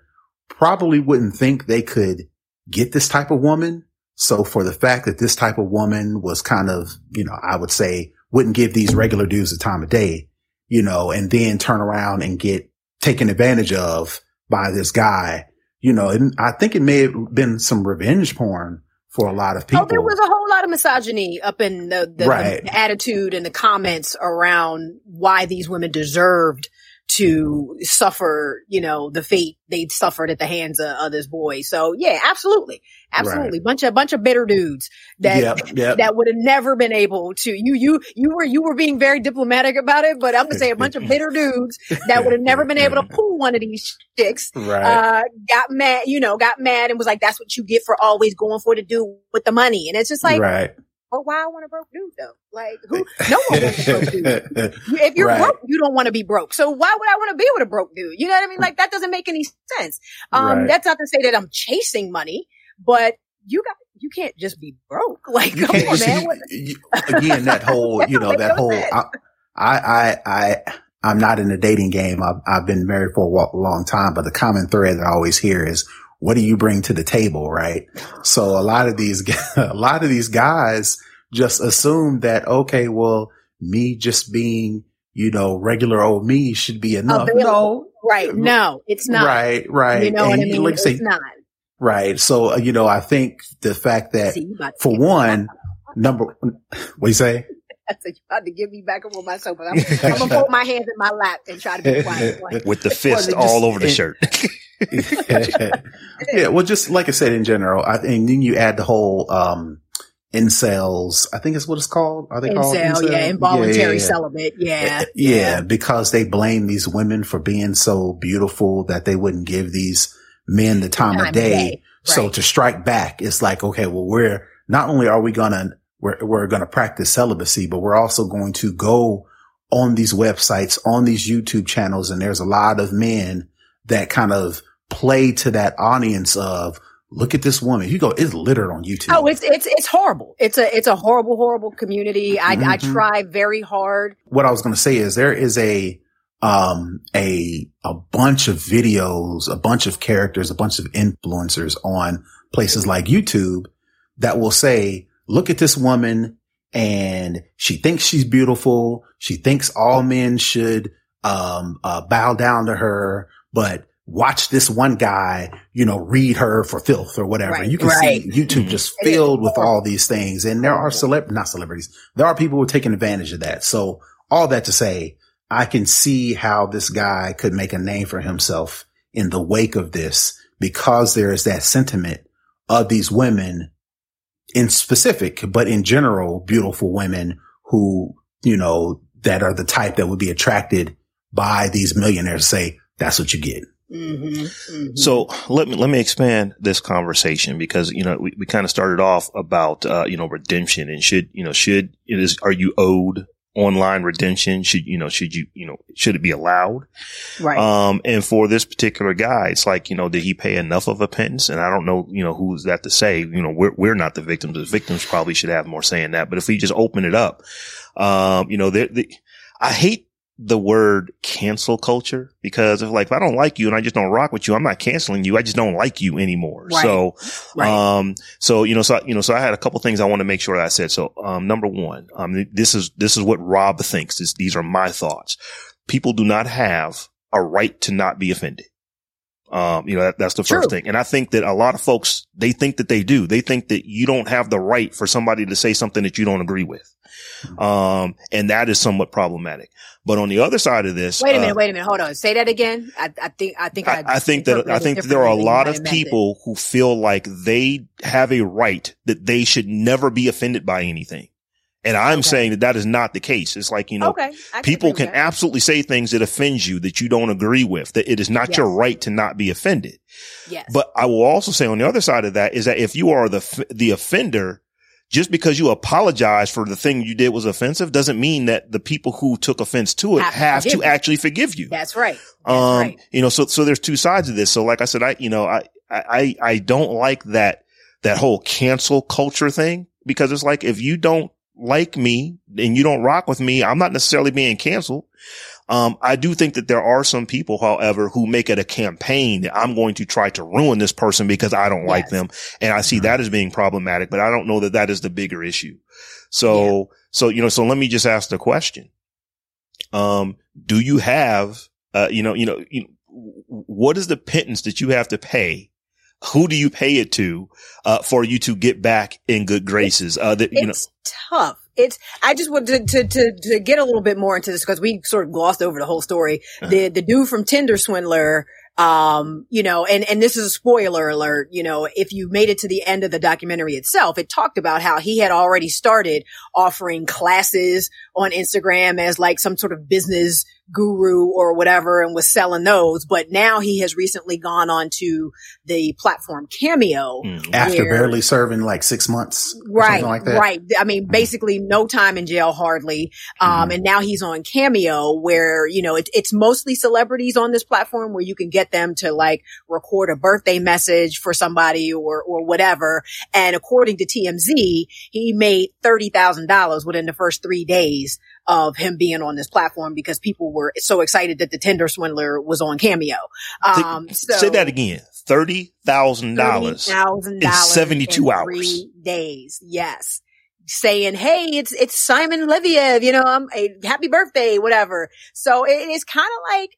probably wouldn't think they could get this type of woman. So for the fact that this type of woman was kind of, you know, I would say wouldn't give these regular dudes the time of day, you know, and then turn around and get taken advantage of by this guy, you know, and I think it may have been some revenge porn for a lot of people. Oh, there was a whole lot of misogyny up in the, the, right. the attitude and the comments around why these women deserved to suffer, you know, the fate they'd suffered at the hands of, of this boy. So yeah, absolutely. Absolutely. Right. Bunch of, bunch of bitter dudes that, yep, yep. that would have never been able to, you, you, you were, you were being very diplomatic about it, but I'm going to say a bunch of bitter dudes that would have never been able to pull one of these chicks, right. uh, got mad, you know, got mad and was like, that's what you get for always going for to do with the money. And it's just like, right well, why I want a broke dude though? Like who? No one wants a broke dude. If you're right. broke, you don't want to be broke. So why would I want to be with a broke dude? You know what I mean? Like that doesn't make any sense. Um, right. that's not to say that I'm chasing money, but you got you can't just be broke. Like you come on, man. You, again, that whole you know that whole I, I I I'm not in the dating game. I've I've been married for a long time, but the common thread that I always hear is what do you bring to the table? Right. So a lot of these, a lot of these guys just assume that, okay, well, me just being, you know, regular old me should be enough. No. Right. No, it's not. Right. Right. You know and what I mean? Like it's say, not. Right. So, uh, you know, I think the fact that See, for one, number, what do you say? I said, you're about to give me back up on my sofa. I'm, I'm gonna put my hands in my lap and try to be quiet. With the fist all over the shirt. yeah, well, just like I said in general, I think then you add the whole um incels. I think is what it's called. Are they Incel, called incel? Yeah, involuntary yeah, yeah, yeah. celibate. Yeah, yeah, because they blame these women for being so beautiful that they wouldn't give these men the time, time of day. day. Right. So to strike back, it's like, okay, well, we're not only are we gonna we're we're gonna practice celibacy, but we're also going to go on these websites, on these YouTube channels, and there's a lot of men that kind of play to that audience of look at this woman. You go, it's littered on YouTube. Oh, it's it's it's horrible. It's a it's a horrible, horrible community. I, mm-hmm. I try very hard. What I was going to say is there is a um a a bunch of videos, a bunch of characters, a bunch of influencers on places like YouTube that will say, look at this woman and she thinks she's beautiful. She thinks all men should um uh, bow down to her but watch this one guy, you know, read her for filth or whatever. Right, you can right. see YouTube just filled with all these things. And there are celeb, not celebrities. There are people who are taking advantage of that. So all that to say, I can see how this guy could make a name for himself in the wake of this because there is that sentiment of these women in specific, but in general, beautiful women who, you know, that are the type that would be attracted by these millionaires say, that's what you get. Mm-hmm, mm-hmm. So let me let me expand this conversation because you know we, we kind of started off about uh, you know redemption and should you know should it is are you owed online redemption should you know should you you know should it be allowed? Right. Um and for this particular guy it's like you know did he pay enough of a penance? And i don't know you know who's that to say? You know we're, we're not the victims. The victims probably should have more saying that. But if we just open it up um you know the, i hate the word cancel culture because if like, if I don't like you and I just don't rock with you, I'm not canceling you. I just don't like you anymore. Right. So, right. um, so, you know, so, you know, so I had a couple things I want to make sure that I said. So, um, number one, um, this is, this is what Rob thinks. This, these are my thoughts. People do not have a right to not be offended. Um, you know, that, that's the True. first thing. And I think that a lot of folks, they think that they do. They think that you don't have the right for somebody to say something that you don't agree with. Um, and that is somewhat problematic. But on the other side of this, Wait a uh, minute, wait a minute, hold on. Say that again. I, I think I think I, I, think that I think there are a lot of you meant it. people who feel like they have a right that they should never be offended by anything. And I'm Okay. saying that that is not the case. It's like, you know, okay, people can that. absolutely say things that offend you that you don't agree with, that it is not your right to not be offended. yes, But I will also say on the other side of that is that if you are the, the offender, just because you apologize for the thing you did was offensive doesn't mean that the people who took offense to it Have to have to you. actually forgive you. that's right. That's Um, right. you know, so, so there's two sides of this. So like I said, I, you know, I, I, I don't like that, that whole cancel culture thing because it's like, if you don't like me and you don't rock with me, I'm not necessarily being canceled. Um, I do think that there are some people, however, who make it a campaign that I'm going to try to ruin this person because I don't like them. And I see Mhm. that as being problematic, but I don't know that that is the bigger issue. So, so, you know, so let me just ask the question. Um, do you have, uh, you know, you know, you, what is the pittance that you have to pay? Who do you pay it to, uh, for you to get back in good graces? Uh, that, you know, it's tough. It's. I just want to to to, to get a little bit more into this because we sort of glossed over the whole story. Uh-huh. The the dude from Tinder Swindler. Um, you know, and, and this is a spoiler alert, you know, if you made it to the end of the documentary itself, it talked about how he had already started offering classes on Instagram as like some sort of business guru or whatever and was selling those. But now he has recently gone on to the platform Cameo. mm, After Where- barely serving like six months, Right, like that. right. I mean, basically no time in jail hardly. Um, Mhm. and now he's on Cameo where, you know, it, it's mostly celebrities on this platform where you can get them to like record a birthday message for somebody or, or whatever. And according to TMZ, he made $30,000 within the first three days of him being on this platform because people were so excited that the Tinder swindler was on Cameo. Um, so say that again. Thirty thousand dollars. in 72 hours. Days. Yes. Saying, Hey, it's, it's Simon Leviev, you know, um, eh, happy birthday, whatever. So it is kind of like,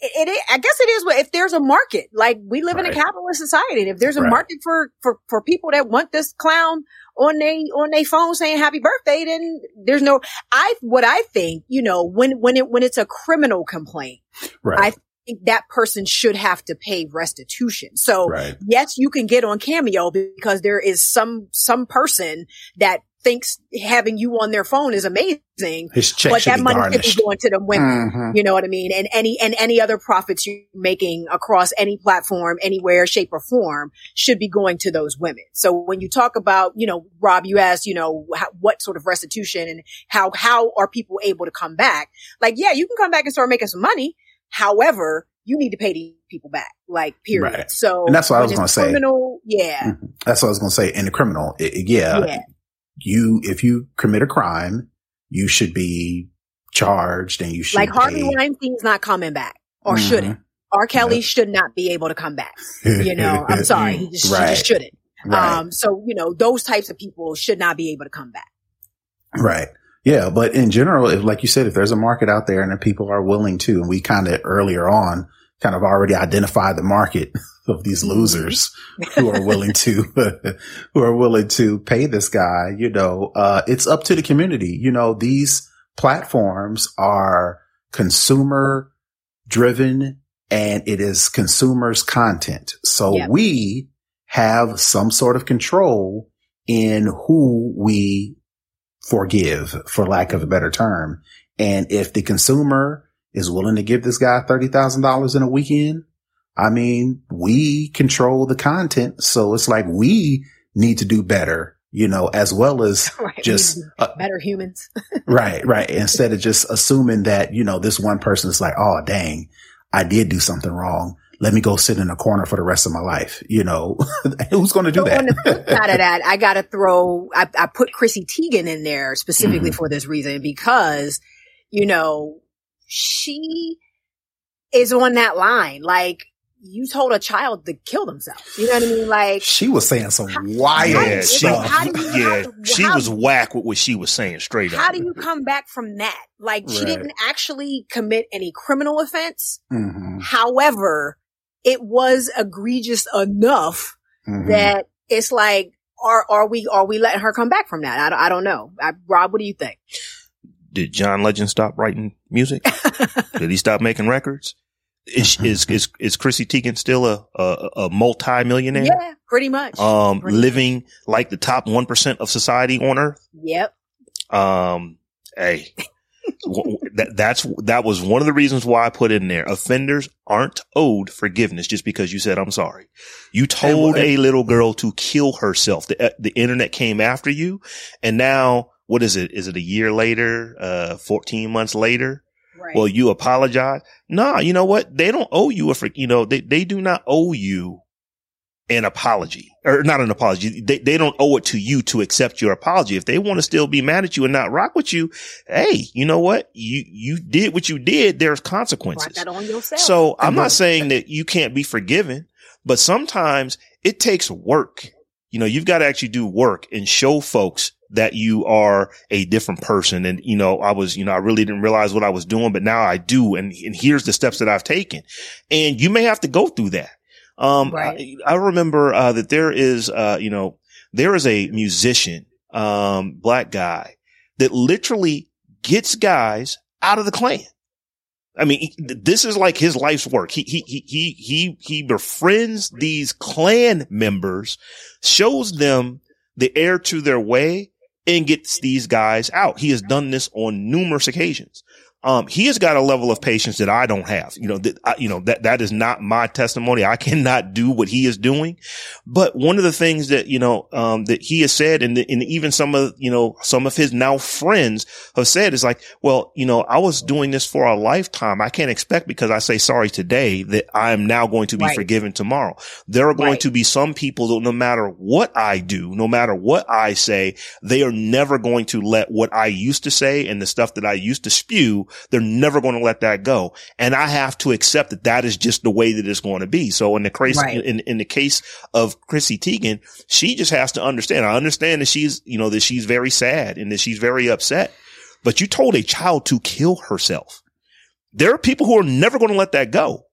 it, it, I guess it is what- if there's a market, like we live in a capitalist society. And if there's a Right. market for, for, for people that want this clown on they, on their phone saying happy birthday, then there's no, I, what I think, you know, when, when it, when it's a criminal complaint, Right. I think that person should have to pay restitution. So right. yes, you can get on Cameo because there is some, some person that thinks having you on their phone is amazing, His check but that be money should be going to the women. Mhm. You know what I mean? And any, and any other profits you're making across any platform, anywhere, shape or form should be going to those women. So when you talk about, you know, Rob, you asked, you know, how, what sort of restitution and how, how are people able to come back? Like, yeah, you can come back and start making some money. However, you need to pay these people back, like period. Right. So And that's what I was gonna say. Criminal, yeah, Mhm. That's what I was going to say. In the criminal, i- i- yeah, yeah, you, if you commit a crime, you should be charged and you should like Harvey pay. Weinstein's not coming back or Mhm. shouldn't. R. Kelly should not be able to come back. You know, I'm sorry, he just, he just shouldn't. Right. Um, so you know, those types of people should not be able to come back. Right. Yeah. But in general, if, like you said, if there's a market out there and people are willing to, and we kind of earlier on kind of already identified the market of these losers who are willing to, who are willing to pay this guy, you know, uh, it's up to the community. You know, these platforms are consumer driven and it is consumers content. So we have some sort of control in who we forgive, for lack of a better term. And if the consumer is willing to give this guy $30,000 in a weekend, I mean, we control the content. So it's like we need to do better, you know, as well as Right. Just, uh, better humans. right, right. Instead of just assuming that, you know, this one person is like, oh, dang, I did do something wrong. Let me go sit in a corner for the rest of my life. You know, who's going to do that? on the flip side of that, I got to throw, I, I put Chrissy Teigen in there specifically Mhm. for this reason because, you know, she is on that line. Like you told a child to kill themselves. You know what I mean? Like, she was saying some How- wild how- yeah, it's she, like, stuff. how do you- yeah, how- she how- was whack with what she was saying straight up. how do you come back from that? Like she didn't actually commit any criminal offense. Mhm. However, it was egregious enough Mhm. that it's like, are, are we, are we letting her come back from that? I, don't- I don't know. I, Rob, what do you think? Did John Legend stop writing music? Did he stop making records? Is is is, is Chrissy Teigen still a a, a multi millionaire? yeah, pretty much. Um, Pretty much. living like the top one percent of society on Earth. Yep. Um, hey, that that's that was one of the reasons why I put in there. Offenders aren't owed forgiveness just because you said I'm sorry. You told a little girl to kill herself. The uh, the internet came after you, and now what is it? Is it a year later? Uh, fourteen months later? Right. Well, you apologize. Nah, you know what? They don't owe you a, fr- you know, they, they do not owe you an apology or not an apology. They, they don't owe it to you to accept your apology. If they want to still be mad at you and not rock with you, hey, you know what? You, you did what you did. There's consequences. that on yourself. So I'm not saying that you can't be forgiven, but sometimes it takes work. You know, you've got to actually do work and show folks that you are a different person. And, you know, I was, you know, I really didn't realize what I was doing, but now I do. And, and here's the steps that I've taken. And you may have to go through that. Um, Right. I, I remember, uh, that there is, uh, you know, there is a musician, um, black guy that literally gets guys out of the Klan. I mean, this is like his life's work. He, he, he, he, he, he befriends these Klan members, shows them the air to their way and gets these guys out. He has done this on numerous occasions. Um, he has got a level of patience that I don't have. You know, that, I, you know, that, that is not my testimony. I cannot do what he is doing. But one of the things that, you know, um, that he has said and, and even some of, you know, some of his now friends have said is like, well, you know, I was doing this for a lifetime. I can't expect because I say sorry today that I am now going to be Right. forgiven tomorrow. There are going Right. to be some people that no matter what I do, no matter what I say, they are never going to let what I used to say and the stuff that I used to spew, they're never going to let that go. And I have to accept that that is just the way that it's going to be. So in the case, Right. in, in the case of Chrissy Teigen, she just has to understand. I understand that she's, you know, that she's very sad and that she's very upset, but you told a child to kill herself. There are people who are never going to let that go.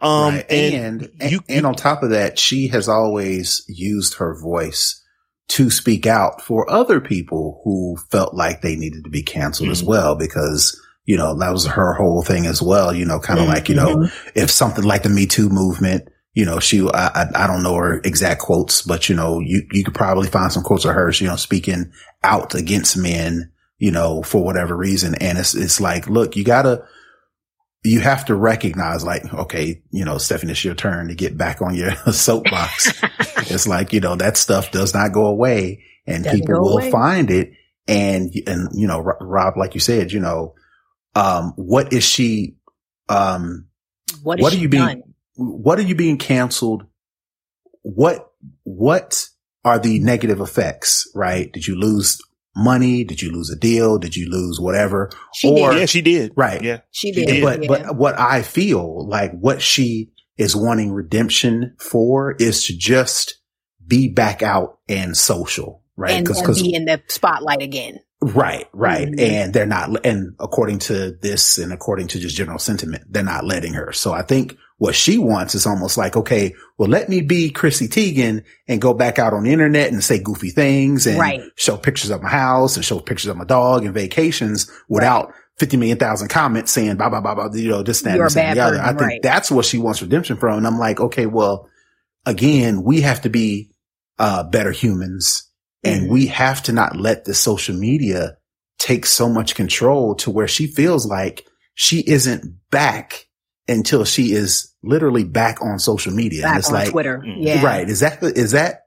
Um, Right. and, and, you, and on top of that, she has always used her voice to speak out for other people who felt like they needed to be canceled as Mhm. well because you know that was her whole thing as well you know kind of like you know Mm-hmm. if something like the me too movement you know she I, I i don't know her exact quotes but you know you you could probably find some quotes of hers you know speaking out against men you know for whatever reason and it's it's like look you gotta you have to recognize like, okay, you know, Stephanie, it's your turn to get back on your soapbox. it's like, you know, that stuff does not go away and Doesn't people go will away. find it. And, and, you know, Rob, like you said, you know, um, what is she, um, what, is what are you being, done? what are you being canceled? What, what are the negative effects, right? Did you lose money? Did you lose a deal? Did you lose whatever? She or- did. yeah, she did. Right. Yeah. She She did. did. But yeah. but what I feel like what she is wanting redemption for is to just be back out and social, right? and, and be in the spotlight again. Right, right, Mhm. and they're not. And according to this, and according to just general sentiment, they're not letting her. So I think what she wants is almost like, okay, well, let me be Chrissy Teigen and go back out on the internet and say goofy things and Right. show pictures of my house and show pictures of my dog and vacations without 50 million thousand comments saying blah, blah, blah, blah, you know, this, that, You're and that, the other. I think right. that's what she wants redemption from. And I'm like, okay, well, again, we have to be, uh, better humans and Mhm. we have to not let the social media take so much control to where she feels like she isn't back until she is literally back on social media. and Back it's on like, Twitter. Mm. Yeah. right. Is that, is that,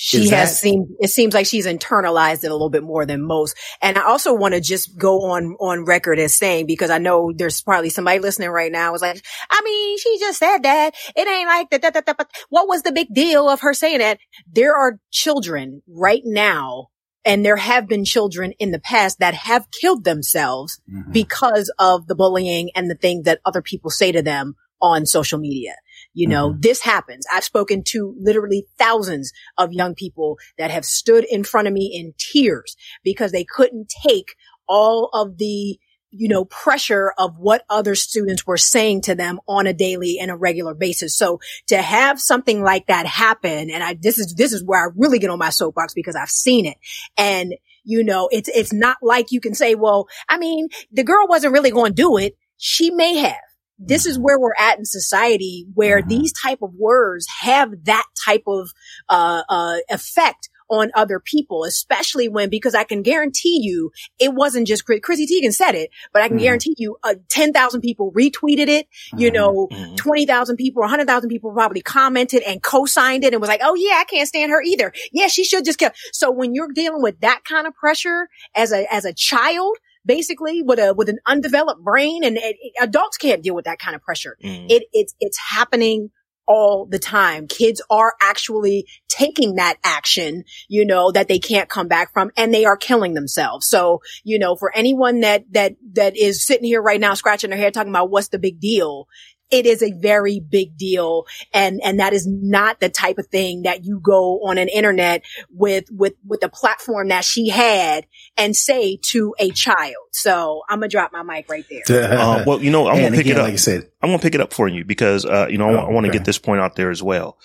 she Is has that- seemed it seems like she's internalized it a little bit more than most and i also want to just go on on record as saying because i know there's probably somebody listening right now is like i mean she just said that it ain't like that, that, that, that, but what was the big deal of her saying that there are children right now and there have been children in the past that have killed themselves Mhm. because of the bullying and the things that other people say to them on social media. You know, mm-hmm. this happens. I've spoken to literally thousands of young people that have stood in front of me in tears because they couldn't take all of the you know, pressure of what other students were saying to them on a daily and a regular basis. So to have something like that happen, and I, this is, this is where I really get on my soapbox because I've seen it. And, you know, it's, it's not like you can say, well, I mean, the girl wasn't really going to do it. She may have. This is where we're at in society where mm-hmm. these type of words have that type of, uh, uh, effect on other people, especially when, because I can guarantee you it wasn't just Chris, Chrissy Teigen said it, but I can mm-hmm. guarantee you uh, 10,000 people retweeted it. You mm-hmm. know, mm-hmm. 20,000 people, 100,000 people probably commented and co-signed it and was like, Oh yeah, I can't stand her either. Yeah, she should just kill. So when you're dealing with that kind of pressure as a, as a child, basically with a with an undeveloped brain and, and adults can't deal with that kind of pressure mm. it it's it's happening all the time. Kids are actually taking that action, you know, that they can't come back from and they are killing themselves. So, you know, for anyone that, that, that is sitting here right now scratching their head talking about what's the big deal, it is a very big deal. And, and that is not the type of thing that you go on an internet with, with, with the platform that she had and say to a child. So I'm going to drop my mic right there. uh, well, you know, I'm going to pick again, it up. Like I said, I'm going to pick it up for you because, uh, you know, I, oh, I want to okay. get this point out there as well.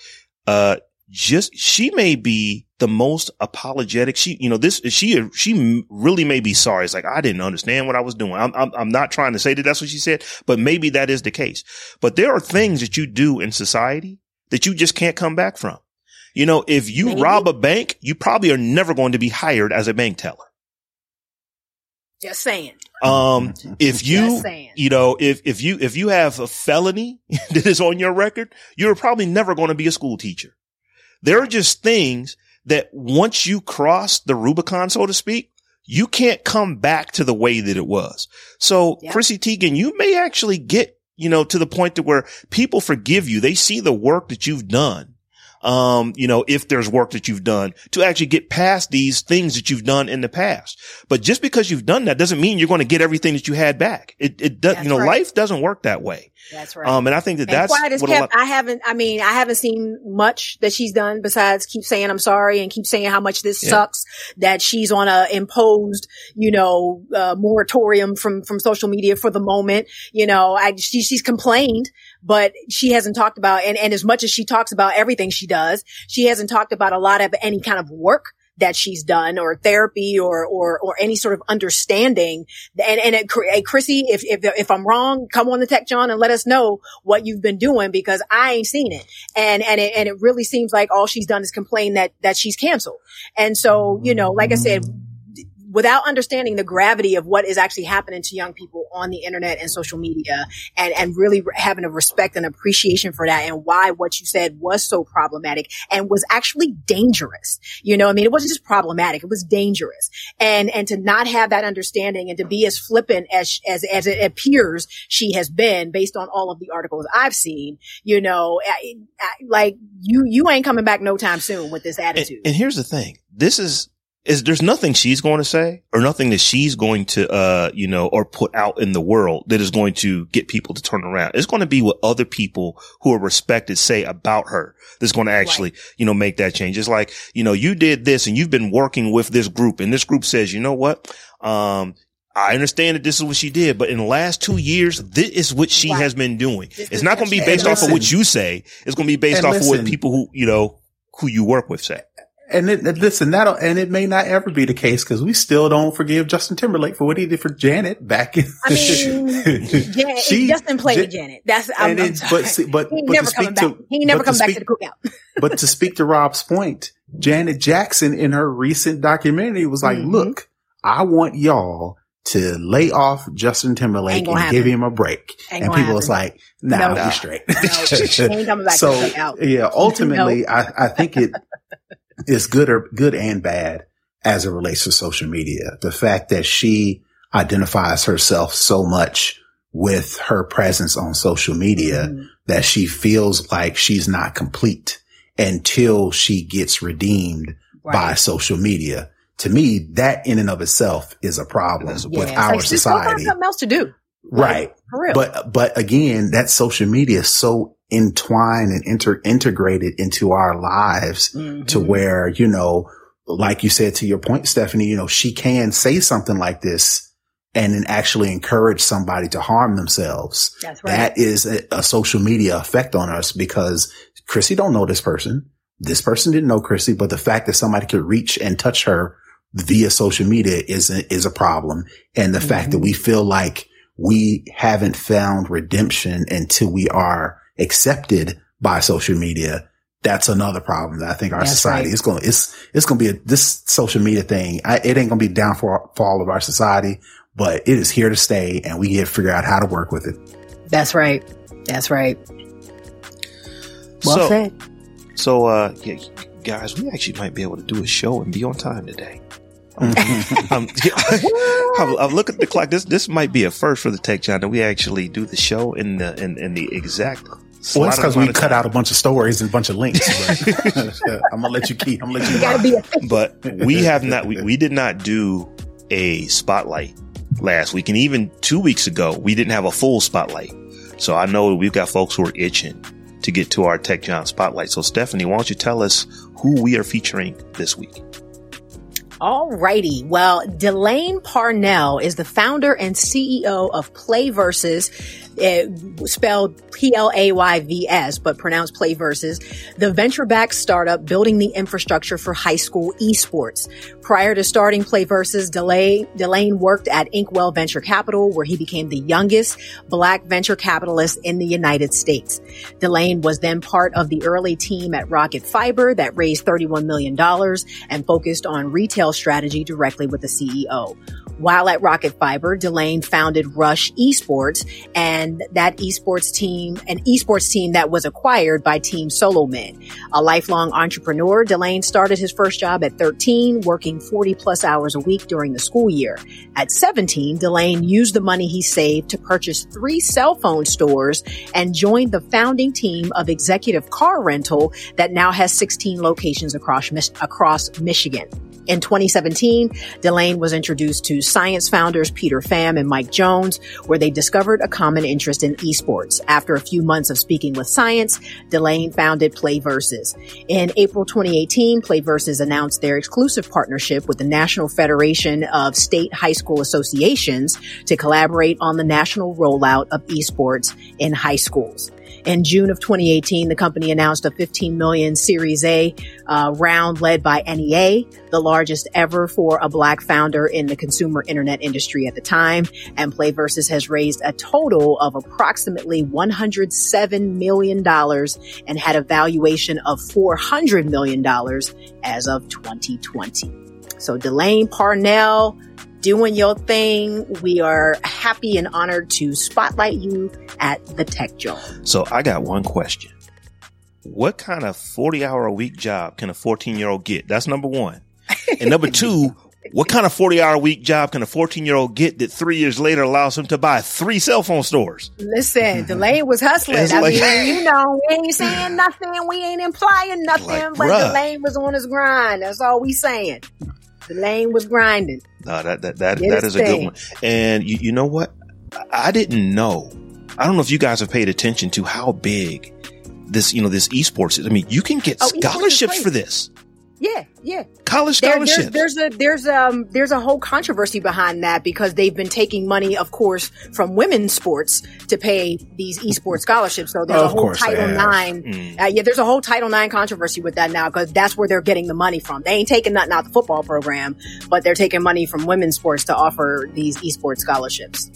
Uh, just she may be the most apologetic. She, you know, this she she really may be sorry. It's like I didn't understand what I was doing. I'm, I'm I'm not trying to say that that's what she said, but maybe that is the case. But there are things that you do in society that you just can't come back from. You know, if you maybe. rob a bank, you probably are never going to be hired as a bank teller. Just saying. Um, if you, you know, if, if you, if you have a felony that is on your record, you're probably never going to be a school teacher. There are just things that once you cross the Rubicon, so to speak, you can't come back to the way that it was. So yep. Chrissy Teigen, you may actually get, you know, to the point to where people forgive you. They see the work that you've done um, you know, if there's work that you've done to actually get past these things that you've done in the past. But just because you've done that doesn't mean you're going to get everything that you had back. It, it does, you know, right. life doesn't work that way. That's right. Um, and I think that and that's quiet as kept. Lot- I haven't, I mean, I haven't seen much that she's done besides keep saying I'm sorry and keep saying how much this yeah. sucks that she's on a imposed, you know, uh, moratorium from, from social media for the moment. You know, I, she, she's complained, but she hasn't talked about, and, and as much as she talks about everything she does, she hasn't talked about a lot of any kind of work that she's done or therapy or, or, or any sort of understanding. And, and it, hey, Chrissy, if, if, if I'm wrong, come on the Tech Jawn, and let us know what you've been doing because I ain't seen it. And, and it, and it really seems like all she's done is complain that, that she's canceled. And so, you know, like I said, without understanding the gravity of what is actually happening to young people on the internet and social media and, and really having a respect and appreciation for that and why what you said was so problematic and was actually dangerous. You know, I mean, it wasn't just problematic. It was dangerous. And, and to not have that understanding and to be as flippant as, as, as it appears she has been based on all of the articles I've seen, you know, I, I, like you, you ain't coming back no time soon with this attitude. and, and here's the thing. This is, is there's nothing she's going to say or nothing that she's going to, uh, you know, or put out in the world that is going to get people to turn around. It's going to be what other people who are respected say about her that's going to actually, right. you know, make that change. It's like, you know, you did this and you've been working with this group and this group says, you know what? Um, I understand that this is what she did, but in the last two years, this is what she right. has been doing. This it's not going to be based off of what you say. It's going to be based off listen, of what people who, you know, who you work with say and it, listen, that'll, and it may not ever be the case because we still don't forgive Justin Timberlake for what he did for Janet back in. I mean, Janet, she, Justin played Jan- Janet. That's I'm, I'm but but he but never coming back. He never come back to the cookout. but to speak to Rob's point, Janet Jackson in her recent documentary was like, mm-hmm. "Look, I want y'all." To lay off Justin Timberlake and happen. give him a break, Ain't and people was like, "Nah, no, be straight." No, so yeah, ultimately, no. I, I think it is good or good and bad as it relates to social media. The fact that she identifies herself so much with her presence on social media mm-hmm. that she feels like she's not complete until she gets redeemed right. by social media. To me, that in and of itself is a problem yeah, with our like, society. Something else to do. Right. Like, but, but again, that social media is so entwined and inter- integrated into our lives mm-hmm. to where, you know, like you said to your point, Stephanie, you know, she can say something like this and then actually encourage somebody to harm themselves. That's right. That is a, a social media effect on us because Chrissy don't know this person. This person didn't know Chrissy, but the fact that somebody could reach and touch her via social media is a, is a problem. And the mm-hmm. fact that we feel like we haven't found redemption until we are accepted by social media. That's another problem that I think our That's society right. is going, it's, it's going to be a, this social media thing. I, it ain't going to be downfall of our society, but it is here to stay and we get to figure out how to work with it. That's right. That's right. Well so, said. So, uh, yeah, guys, we actually might be able to do a show and be on time today. um, I look at the clock. This this might be a first for the Tech Channel. We actually do the show in the in, in the exact. Well, it's because we cut out a bunch of stories and a bunch of links. But, I'm gonna let you keep. I'm gonna let you. Gotta be a- but we have not. We, we did not do a spotlight last week, and even two weeks ago, we didn't have a full spotlight. So I know we've got folks who are itching to get to our Tech Jawn spotlight. So Stephanie, why don't you tell us who we are featuring this week? All righty. Well, Delane Parnell is the founder and CEO of PlayVS it, spelled P-L-A-Y-V-S, but pronounced PlayVS, the venture-backed startup building the infrastructure for high school esports. Prior to starting PlayVS, Delane, Delane worked at IncWell Venture Capital, where he became the youngest black venture capitalist in the United States. Delane was then part of the early team at Rocket Fiber that raised $31 million and focused on retail strategy directly with the CEO. While at Rocket Fiber, Delane founded Rush Esports and that esports team, an esports team that was acquired by Team SoloMid. A lifelong entrepreneur, Delane started his first job at 13, working 40 plus hours a week during the school year. At 17, Delane used the money he saved to purchase three cell phone stores and joined the founding team of Executive Car Rental that now has 16 locations across, across Michigan. In 2017, Delane was introduced to science founders Peter Pham and Mike Jones, where they discovered a common interest in esports. After a few months of speaking with science, Delane founded PlayVS. In April 2018, PlayVS announced their exclusive partnership with the National Federation of State High School Associations to collaborate on the national rollout of esports in high schools. In June of 2018, the company announced a 15 million Series A uh, round led by NEA, the largest ever for a black founder in the consumer internet industry at the time. And PlayVS has raised a total of approximately 107 million dollars and had a valuation of 400 million dollars as of 2020. So Delane Parnell, doing your thing. We are happy and honored to spotlight you at the Tech Jawn. So I got one question. What kind of 40 hour a week job can a 14 year old get? That's number one. And number two, what kind of 40 hour a week job can a 14 year old get that three years later allows him to buy three cell phone stores? Listen, Delane was hustling. I like, mean, you know, we ain't saying nothing. We ain't implying nothing, like, but bruh. Delane was on his grind. That's all we saying. Delane was grinding. No, that that that, that is a good one. And you, you know what? I didn't know. I don't know if you guys have paid attention to how big this, you know, this esports is. I mean, you can get oh, scholarships for this. Yeah, yeah. College scholarships. There, there's, there's, a there's um there's a whole controversy behind that because they've been taking money, of course, from women's sports to pay these esports scholarships. So there's a whole Title Nine. Mm. Uh, yeah, there's a whole Title Nine controversy with that now because that's where they're getting the money from. They ain't taking nothing out the football program, but they're taking money from women's sports to offer these esports scholarships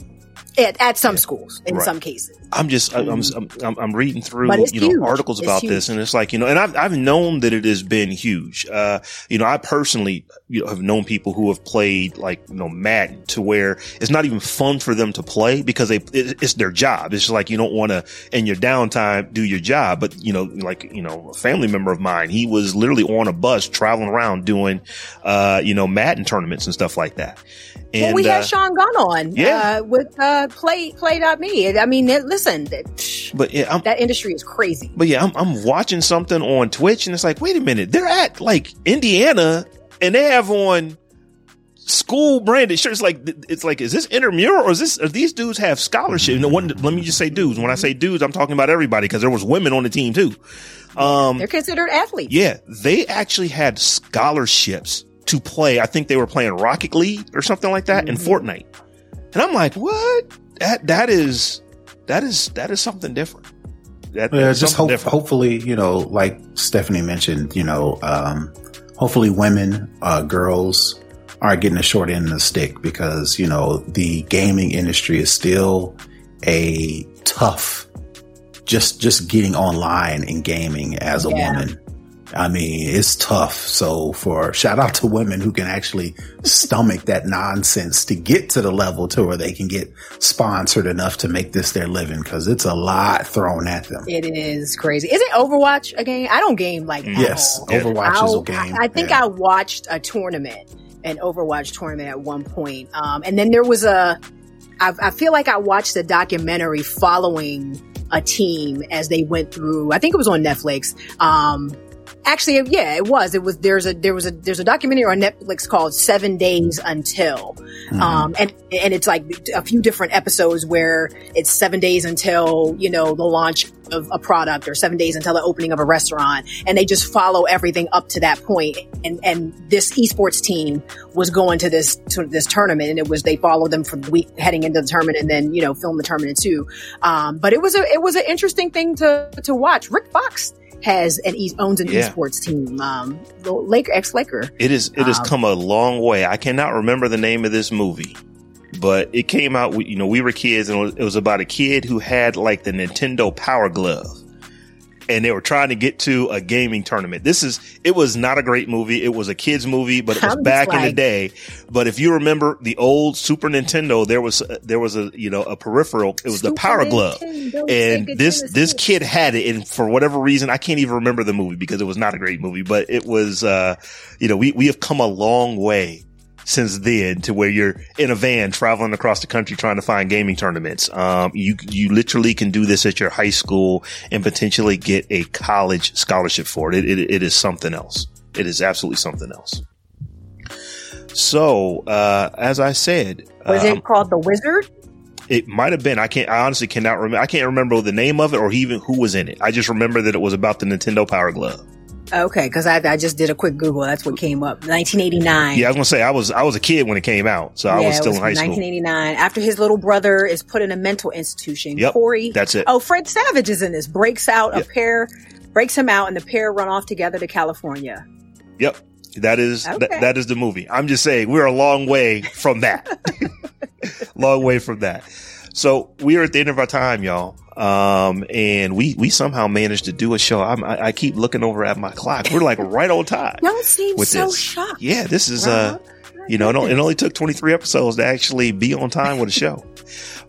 at, at some schools in right. some cases. I'm just I'm, I'm, I'm, I'm reading through you know huge. articles about this, and it's like you know, and I've I've known that it has been huge. Uh, you know, I personally you know have known people who have played like you know Madden to where it's not even fun for them to play because they it, it's their job. It's just like you don't want to in your downtime do your job, but you know, like you know, a family member of mine, he was literally on a bus traveling around doing uh, you know Madden tournaments and stuff like that. And, well, we had uh, Sean Gunn on, yeah, uh, with uh, play play.me. I mean, listen, but yeah, I'm, that industry is crazy. But yeah, I'm, I'm watching something on Twitch, and it's like, wait a minute, they're at like Indiana, and they have on school branded shirts. Like it's like, is this intramural or is this? Are these dudes have scholarship? You know, one, let me just say dudes. When I say dudes, I'm talking about everybody because there was women on the team too. Um, they're considered athletes. Yeah, they actually had scholarships to play. I think they were playing Rocket League or something like that mm-hmm. in Fortnite. And I'm like, what? That that is that is that is something different. That, yeah, just hope, hopefully, you know, like Stephanie mentioned, you know, um, hopefully women, uh, girls are getting a short end of the stick because, you know, the gaming industry is still a tough, just, just getting online in gaming as a yeah. woman I mean, it's tough. So for shout out to women who can actually stomach that nonsense to get to the level to where they can get sponsored enough to make this their living because it's a lot thrown at them. It is crazy. Is it Overwatch a game? I don't game like yes, Overwatch I'll, is a game. I, I think yeah. I watched a tournament, an Overwatch tournament at one point, um, and then there was a. I, I feel like I watched a documentary following a team as they went through. I think it was on Netflix. Um, Actually, yeah, it was. It was. There's a there was a there's a documentary on Netflix called Seven Days Until, mm-hmm. um, and and it's like a few different episodes where it's seven days until you know the launch of a product or seven days until the opening of a restaurant, and they just follow everything up to that point. And and this esports team was going to this to this tournament, and it was they followed them for the week heading into the tournament, and then you know film the tournament too. Um, but it was a it was an interesting thing to to watch. Rick Fox has an e- owns an yeah. esports team. Um, Laker ex Laker. It is it has um, come a long way. I cannot remember the name of this movie, but it came out. With, you know, we were kids, and it was about a kid who had like the Nintendo Power Glove and they were trying to get to a gaming tournament. This is, it was not a great movie. It was a kid's movie, but it was back like, in the day. But if you remember the old Super Nintendo, there was, there was a, you know, a peripheral. It was Super the Power Glove. and this, this kid had it. And for whatever reason, I can't even remember the movie because it was not a great movie, but it was, uh, you know, we, we have come a long way since then to where you're in a van traveling across the country trying to find gaming tournaments. Um, you, you literally can do this at your high school and potentially get a college scholarship for it. It, it, it is something else. It is absolutely something else. So, uh, as I said, was um, it called the Wizard? It might have been. I can't. I honestly cannot remember. I can't remember the name of it or even who was in it. I just remember that it was about the Nintendo Power Glove. Okay, because I, I just did a quick Google. That's what came up. 1989. Yeah, I was gonna say I was I was a kid when it came out, so yeah, I was still was in high 1989. school. After his little brother is put in a mental institution. Yep, Corey. That's it. Oh, Fred Savage is in this. Breaks out yep. a pair, breaks him out, and the pair run off together to California. Yep. That is okay. th- that is the movie. I'm just saying we're a long way from that. long way from that. So we are at the end of our time, y'all. Um, and we, we somehow managed to do a show. I, I keep looking over at my clock. We're like right on time. Y'all seem so this. shocked. Yeah, this is, uh, you know, it only took 23 episodes to actually be on time with a show.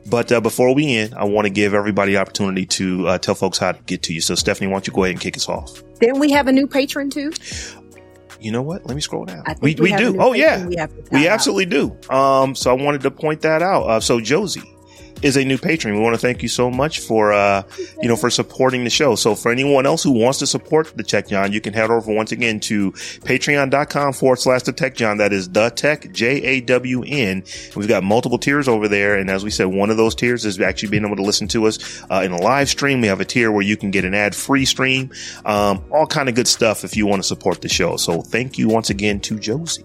But uh, before we end, I want to give everybody the opportunity to uh, tell folks how to get to you. So, Stephanie, why don't you go ahead and kick us off? Didn't we have a new patron too? You know what? Let me scroll down. We, we, we do. Oh, yeah. We, we absolutely do. Um, so I wanted to point that out. Uh, so Josie, is a new patron. We want to thank you so much for, uh, you know, for supporting the show. So for anyone else who wants to support the Tech Jawn, you can head over once again to patreon.com forward slash the Tech Jawn. That is the Tech J A W N. We've got multiple tiers over there. And as we said, one of those tiers is actually being able to listen to us, uh, in a live stream. We have a tier where you can get an ad free stream, um, all kind of good stuff if you want to support the show. So thank you once again to Josie.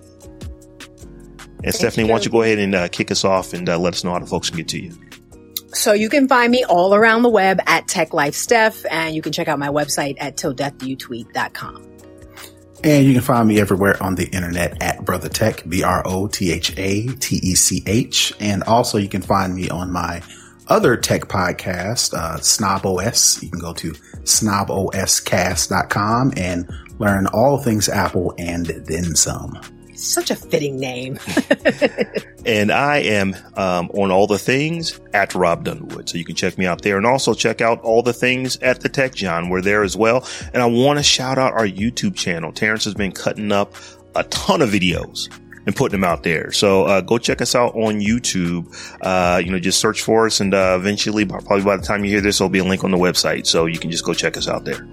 And Thank Stephanie, you. why don't you go ahead and uh, kick us off and uh, let us know how the folks can get to you? So you can find me all around the web at Tech Life Steph, and you can check out my website at tilldeathyouTweet.com. And you can find me everywhere on the internet at Brotha Tech, B R O T H A T E C H. And also you can find me on my other tech podcast, uh, Snob OS. You can go to snoboscast.com and learn all things Apple and then some such a fitting name. and I am um, on all the things at Rob Dunwood. So you can check me out there and also check out all the things at the Tech Jawn. We're there as well. And I want to shout out our YouTube channel. Terrence has been cutting up a ton of videos and putting them out there. So uh, go check us out on YouTube. Uh, you know, just search for us, and uh, eventually, probably by the time you hear this, there'll be a link on the website, so you can just go check us out there.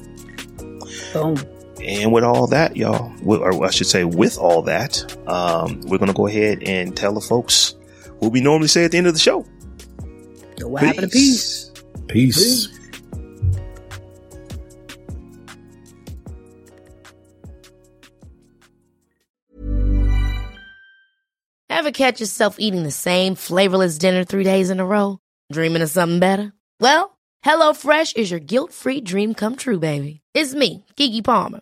Boom. And with all that, y'all, or I should say, with all that, um, we're going to go ahead and tell the folks what we normally say at the end of the show. what peace. happened to peace? Peace. peace. Ever catch yourself eating the same flavorless dinner three days in a row? Dreaming of something better? Well, HelloFresh is your guilt-free dream come true, baby. It's me, Keke Palmer.